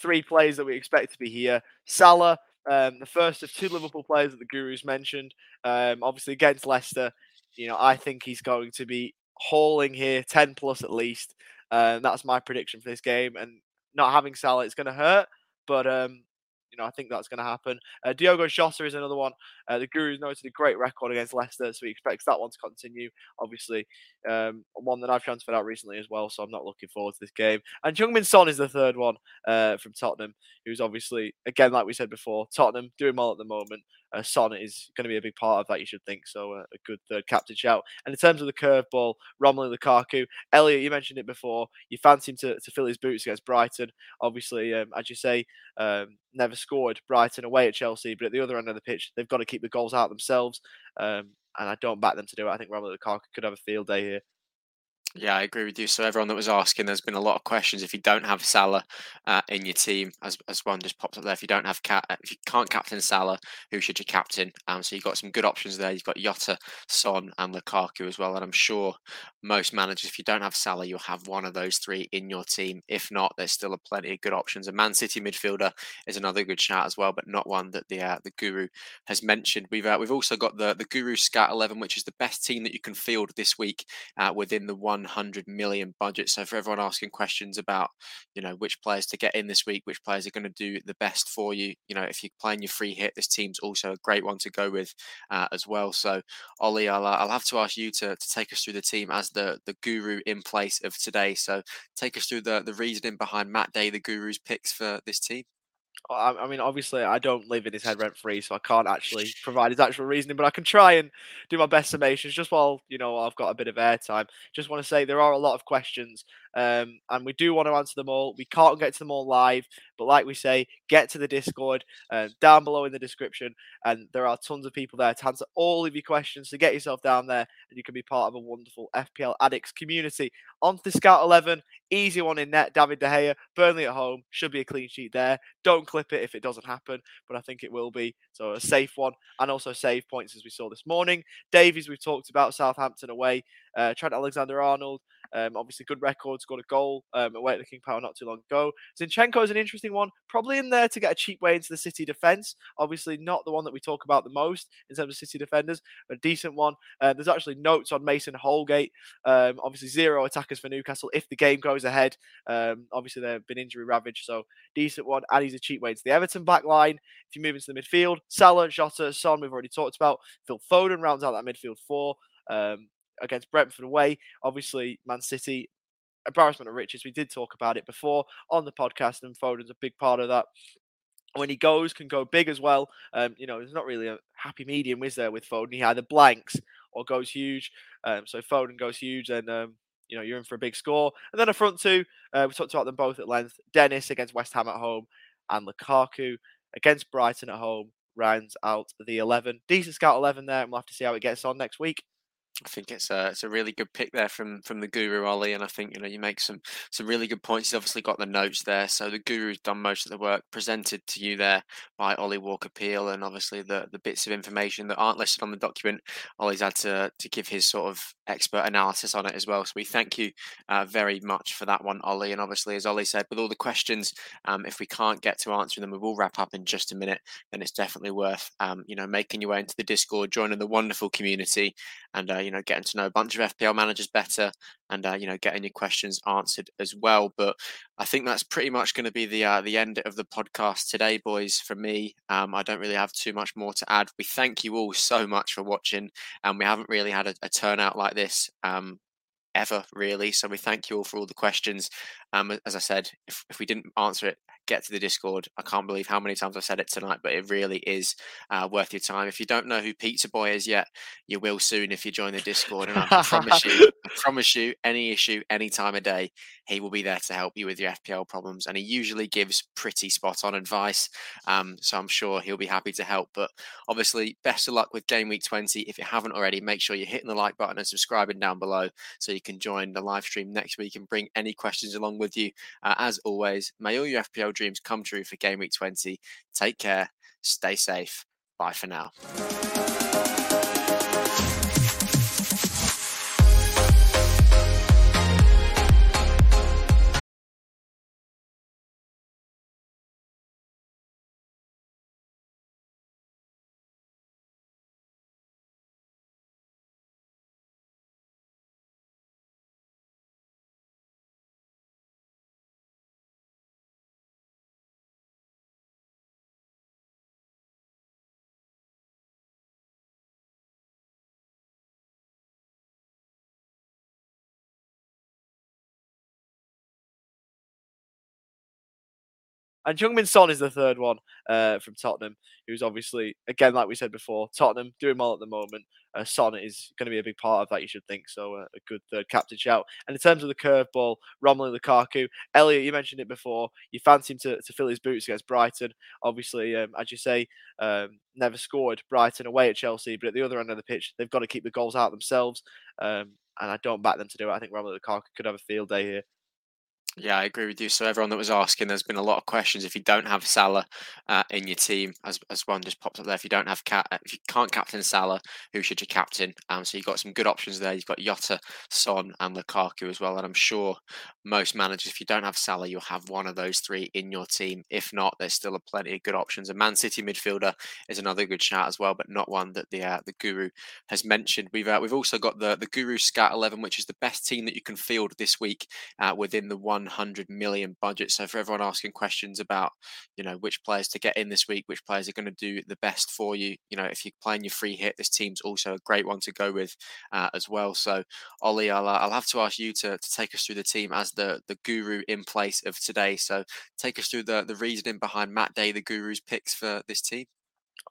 three players that we expect to be here. Salah, um, the first of two Liverpool players that the Gurus mentioned. Um, obviously against Leicester, you know, I think he's going to be hauling here, 10 plus at least. Uh, that's my prediction for this game. And not having Salah, it's going to hurt. But um, you know, I think that's going to happen. Uh, Diogo Jota is another one. Uh, the Guru's noted a great record against Leicester, so he expects that one to continue. Obviously, um, one that I've transferred out recently as well, so I'm not looking forward to this game. And Heung-min Son is the third one uh, from Tottenham, who's obviously, again, like we said before, Tottenham doing well at the moment. Uh, Son is going to be a big part of that, you should think. So uh, a good third captain shout. And in terms of the curveball, Romelu Lukaku, Elliot, you mentioned it before. You fancy him to, to fill his boots against Brighton. Obviously, um, as you say, um, never scored Brighton away at Chelsea, but at the other end of the pitch, they've got to keep the goals out themselves. Um, and I don't back them to do it. I think Romelu Lukaku could have a field day here. Yeah, I agree with you. So everyone that was asking, there's been a lot of questions. If you don't have Salah uh, in your team, as as one just popped up there, if you don't have cap, if you can't captain Salah, who should you captain? Um, so you've got some good options there. You've got Jota, Son, and Lukaku as well. And I'm sure most managers, if you don't have Salah, you'll have one of those three in your team. If not, there's still a plenty of good options. A Man City midfielder is another good shout as well, but not one that the uh, the Guru has mentioned. We've uh, we've also got the the Guru Scout 11, which is the best team that you can field this week uh, within the 100 million budget. So for everyone asking questions about, you know, which players to get in this week, which players are going to do the best for you, you know, if you're playing your free hit, this team's also a great one to go with uh, as well. So Ollie, I'll, uh, I'll have to ask you to, to take us through the team as the the guru in place of today. So take us through the the reasoning behind Matt Day, the guru's picks for this team. I, I mean, obviously, I don't live in his head rent free, so I can't actually provide his actual reasoning, but I can try and do my best summations just while, you know, I've got a bit of airtime. Just want to say there are a lot of questions Um, and we do want to answer them all. We can't get to them all live, but like we say, get to the Discord uh, down below in the description. And there are tons of people there to answer all of your questions. So get yourself down there and you can be part of a wonderful FPL Addicts community. On to Scout 11, easy one in net. David De Gea, Burnley at home, should be a clean sheet there. Don't clip it if it doesn't happen, but I think it will be. So a safe one and also save points as we saw this morning. Davies, we've talked about Southampton away. Uh, Trent Alexander Arnold, um, obviously, good record, scored a goal um, away at the King Power not too long ago. Zinchenko is an interesting one, probably in there to get a cheap way into the City defence. Obviously, not the one that we talk about the most in terms of City defenders, a decent one. Uh, there's actually notes on Mason Holgate. Um, obviously, zero attackers for Newcastle if the game goes ahead. Um, obviously, they've been injury ravaged, so decent one. And he's a cheap way into the Everton back line. If you move into the midfield, Salah, Jota, Son, we've already talked about. Phil Foden rounds out that midfield four. Um, against Brentford away. Obviously, Man City, embarrassment of riches. We did talk about it before on the podcast, and Foden's a big part of that. When he goes, can go big as well. Um, you know, there's not really a happy medium, is there, with Foden? He either blanks or goes huge. Um, so Foden goes huge, then um, you know you're in for a big score. And then a front two, uh, we talked about them both at length. Dennis against West Ham at home, and Lukaku against Brighton at home rounds out the 11. Decent scout 11 there, and we'll have to see how it gets on next week. I think it's a it's a really good pick there from from the Guru Ollie, and I think you know you make some some really good points. He's obviously got the notes there, so the Guru's done most of the work presented to you there by Ollie Walker Peel, and obviously the the bits of information that aren't listed on the document, Ollie's had to to give his sort of expert analysis on it as well. So we thank you uh, very much for that one, Ollie. And obviously, as Ollie said, with all the questions, um, if we can't get to answering them, we will wrap up in just a minute. Then it's definitely worth um, you know making your way into the Discord, joining the wonderful community, and uh, you know getting to know a bunch of FPL managers better and uh, you know getting your questions answered as well. But I think that's pretty much going to be the uh, the end of the podcast today, boys. For me, um, I don't really have too much more to add. We thank you all so much for watching, and we haven't really had a, a turnout like this um, ever really. So we thank you all for all the questions. Um, as I said, if, if we didn't answer it, get to the Discord. I can't believe how many times I've said it tonight, but it really is uh, worth your time. If you don't know who Pizza Boy is yet, you will soon if you join the Discord. And I promise you, promise you, any issue, any time of day, he will be there to help you with your FPL problems. And he usually gives pretty spot on advice. Um, so I'm sure he'll be happy to help. But obviously, best of luck with Game Week 20. If you haven't already, make sure you're hitting the like button and subscribing down below so you can join the live stream next week and bring any questions along with you. Uh, as always, may all your FPL dreams come true for Game Week 20. Take care, stay safe. Bye for now. And Heung-min Son is the third one uh, from Tottenham, who's obviously, again, like we said before, Tottenham doing well at the moment. Uh, Son is going to be a big part of that, you should think. So uh, a good third captain shout. And in terms of the curveball, Romelu Lukaku, Elliot, you mentioned it before. You fancy him to, to fill his boots against Brighton. Obviously, um, as you say, um, never scored Brighton away at Chelsea, but at the other end of the pitch, they've got to keep the goals out themselves. Um, and I don't back them to do it. I think Romelu Lukaku could have a field day here. Yeah, I agree with you. So everyone that was asking, there's been a lot of questions. If you don't have Salah uh, in your team, as, as one just pops up there, if you don't have cap, if you can't captain Salah, who should you captain? Um, so you've got some good options there. You've got Jota, Son, and Lukaku as well. And I'm sure most managers, if you don't have Salah, you'll have one of those three in your team. If not, there's still a plenty of good options. A Man City midfielder is another good shout as well, but not one that the uh, the Guru has mentioned. We've uh, we've also got the the Guru Scout 11, which is the best team that you can field this week uh, within the one 100 million budget. So for everyone asking questions about, you know, which players to get in this week, which players are going to do the best for you, you know, if you're playing your free hit, this team's also a great one to go with uh, as well. So Ollie, I'll, uh, I'll have to ask you to, to take us through the team as the the guru in place of today. So take us through the the reasoning behind Matt Day, the guru's picks for this team.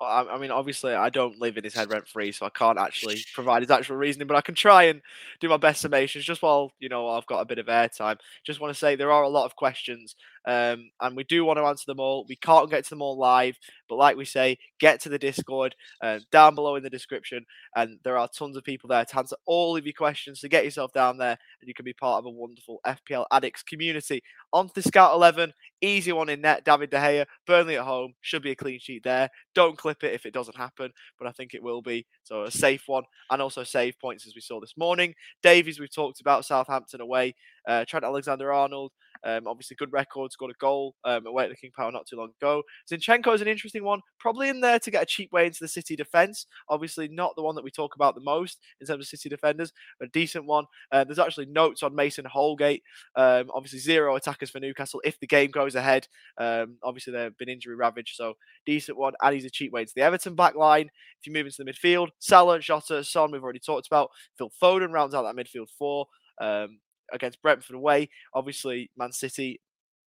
I, I mean, obviously, I don't live in his head rent free, so I can't actually provide his actual reasoning, but I can try and do my best summations just while, you know, I've got a bit of airtime. Just want to say there are a lot of questions, um, and we do want to answer them all. We can't get to them all live, but like we say, get to the Discord uh, down below in the description, and there are tons of people there to answer all of your questions. So get yourself down there, and you can be part of a wonderful FPL Addicts community. On to the Scout 11, easy one in net, David De Gea, Burnley at home, should be a clean sheet there. Don't clip it if it doesn't happen, but I think it will be. So a safe one, and also save points as we saw this morning. Davies, we've talked about Southampton away. Uh, Trent Alexander Arnold, um, obviously, good record, scored a goal um, away at King Power not too long ago. Zinchenko is an interesting one, probably in there to get a cheap way into the City defence. Obviously, not the one that we talk about the most in terms of City defenders, a decent one. Uh, there's actually notes on Mason Holgate. Um, obviously, zero attackers for Newcastle if the game goes ahead. Um, obviously, they've been injury ravaged, so decent one. And he's a cheap way into the Everton back line. If you move into the midfield, Salah, Jota, Son, we've already talked about. Phil Foden rounds out that midfield four. Um, against Brentford away. Obviously, Man City,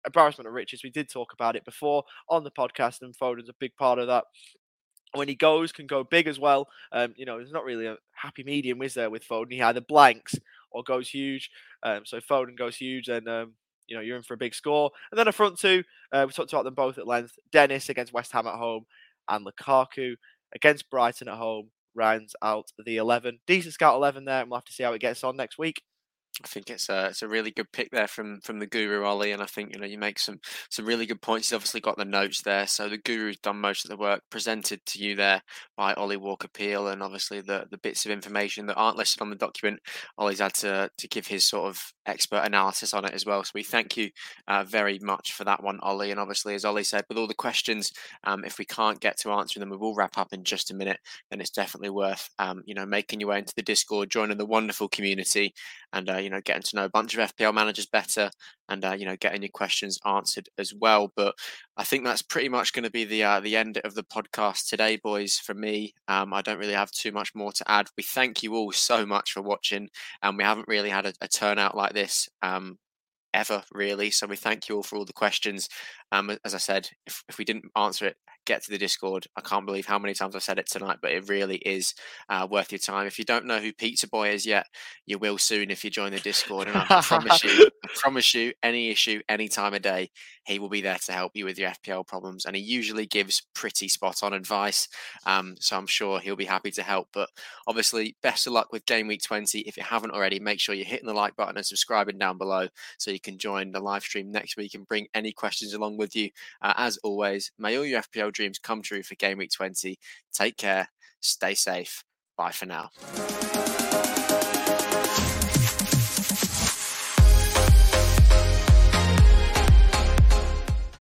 embarrassment of riches. We did talk about it before on the podcast, and Foden's a big part of that. When he goes, can go big as well. Um, you know, there's not really a happy medium, is there, with Foden? He either blanks or goes huge. Um, so Foden goes huge, then um, you know you're in for a big score. And then a front two, uh, we talked about them both at length. Dennis against West Ham at home, and Lukaku against Brighton at home rounds out the 11. Decent scout 11 there, and we'll have to see how it gets on next week. I think it's a it's a really good pick there from from the Guru Ollie, and I think you know you make some some really good points. He's obviously got the notes there, so the Guru's done most of the work presented to you there by Ollie Walker Peel, and obviously the the bits of information that aren't listed on the document, Ollie's had to to give his sort of expert analysis on it as well. So we thank you uh, very much for that one, Ollie. And obviously, as Ollie said, with all the questions, um, if we can't get to answering them, we will wrap up in just a minute. Then it's definitely worth um, you know making your way into the Discord, joining the wonderful community, and uh, you know getting to know a bunch of FPL managers better and uh, you know getting your questions answered as well. But I think that's pretty much going to be the uh, the end of the podcast today, boys. For me, um, I don't really have too much more to add. We thank you all so much for watching, and we haven't really had a, a turnout like this um, ever really. So we thank you all for all the questions. Um, as I said, if, if we didn't answer it, get to the Discord. I can't believe how many times I've said it tonight, but it really is uh, worth your time. If you don't know who Pizza Boy is yet, you will soon if you join the Discord. And I promise you, <laughs> promise you, any issue, any time of day, he will be there to help you with your FPL problems. And he usually gives pretty spot on advice. Um, so I'm sure he'll be happy to help. But obviously, best of luck with Game Week 20. If you haven't already, make sure you're hitting the like button and subscribing down below so you can join the live stream next week and bring any questions along with you. Uh, as always, may all your FPL dreams come true for Game Week 20. Take care, stay safe. Bye for now.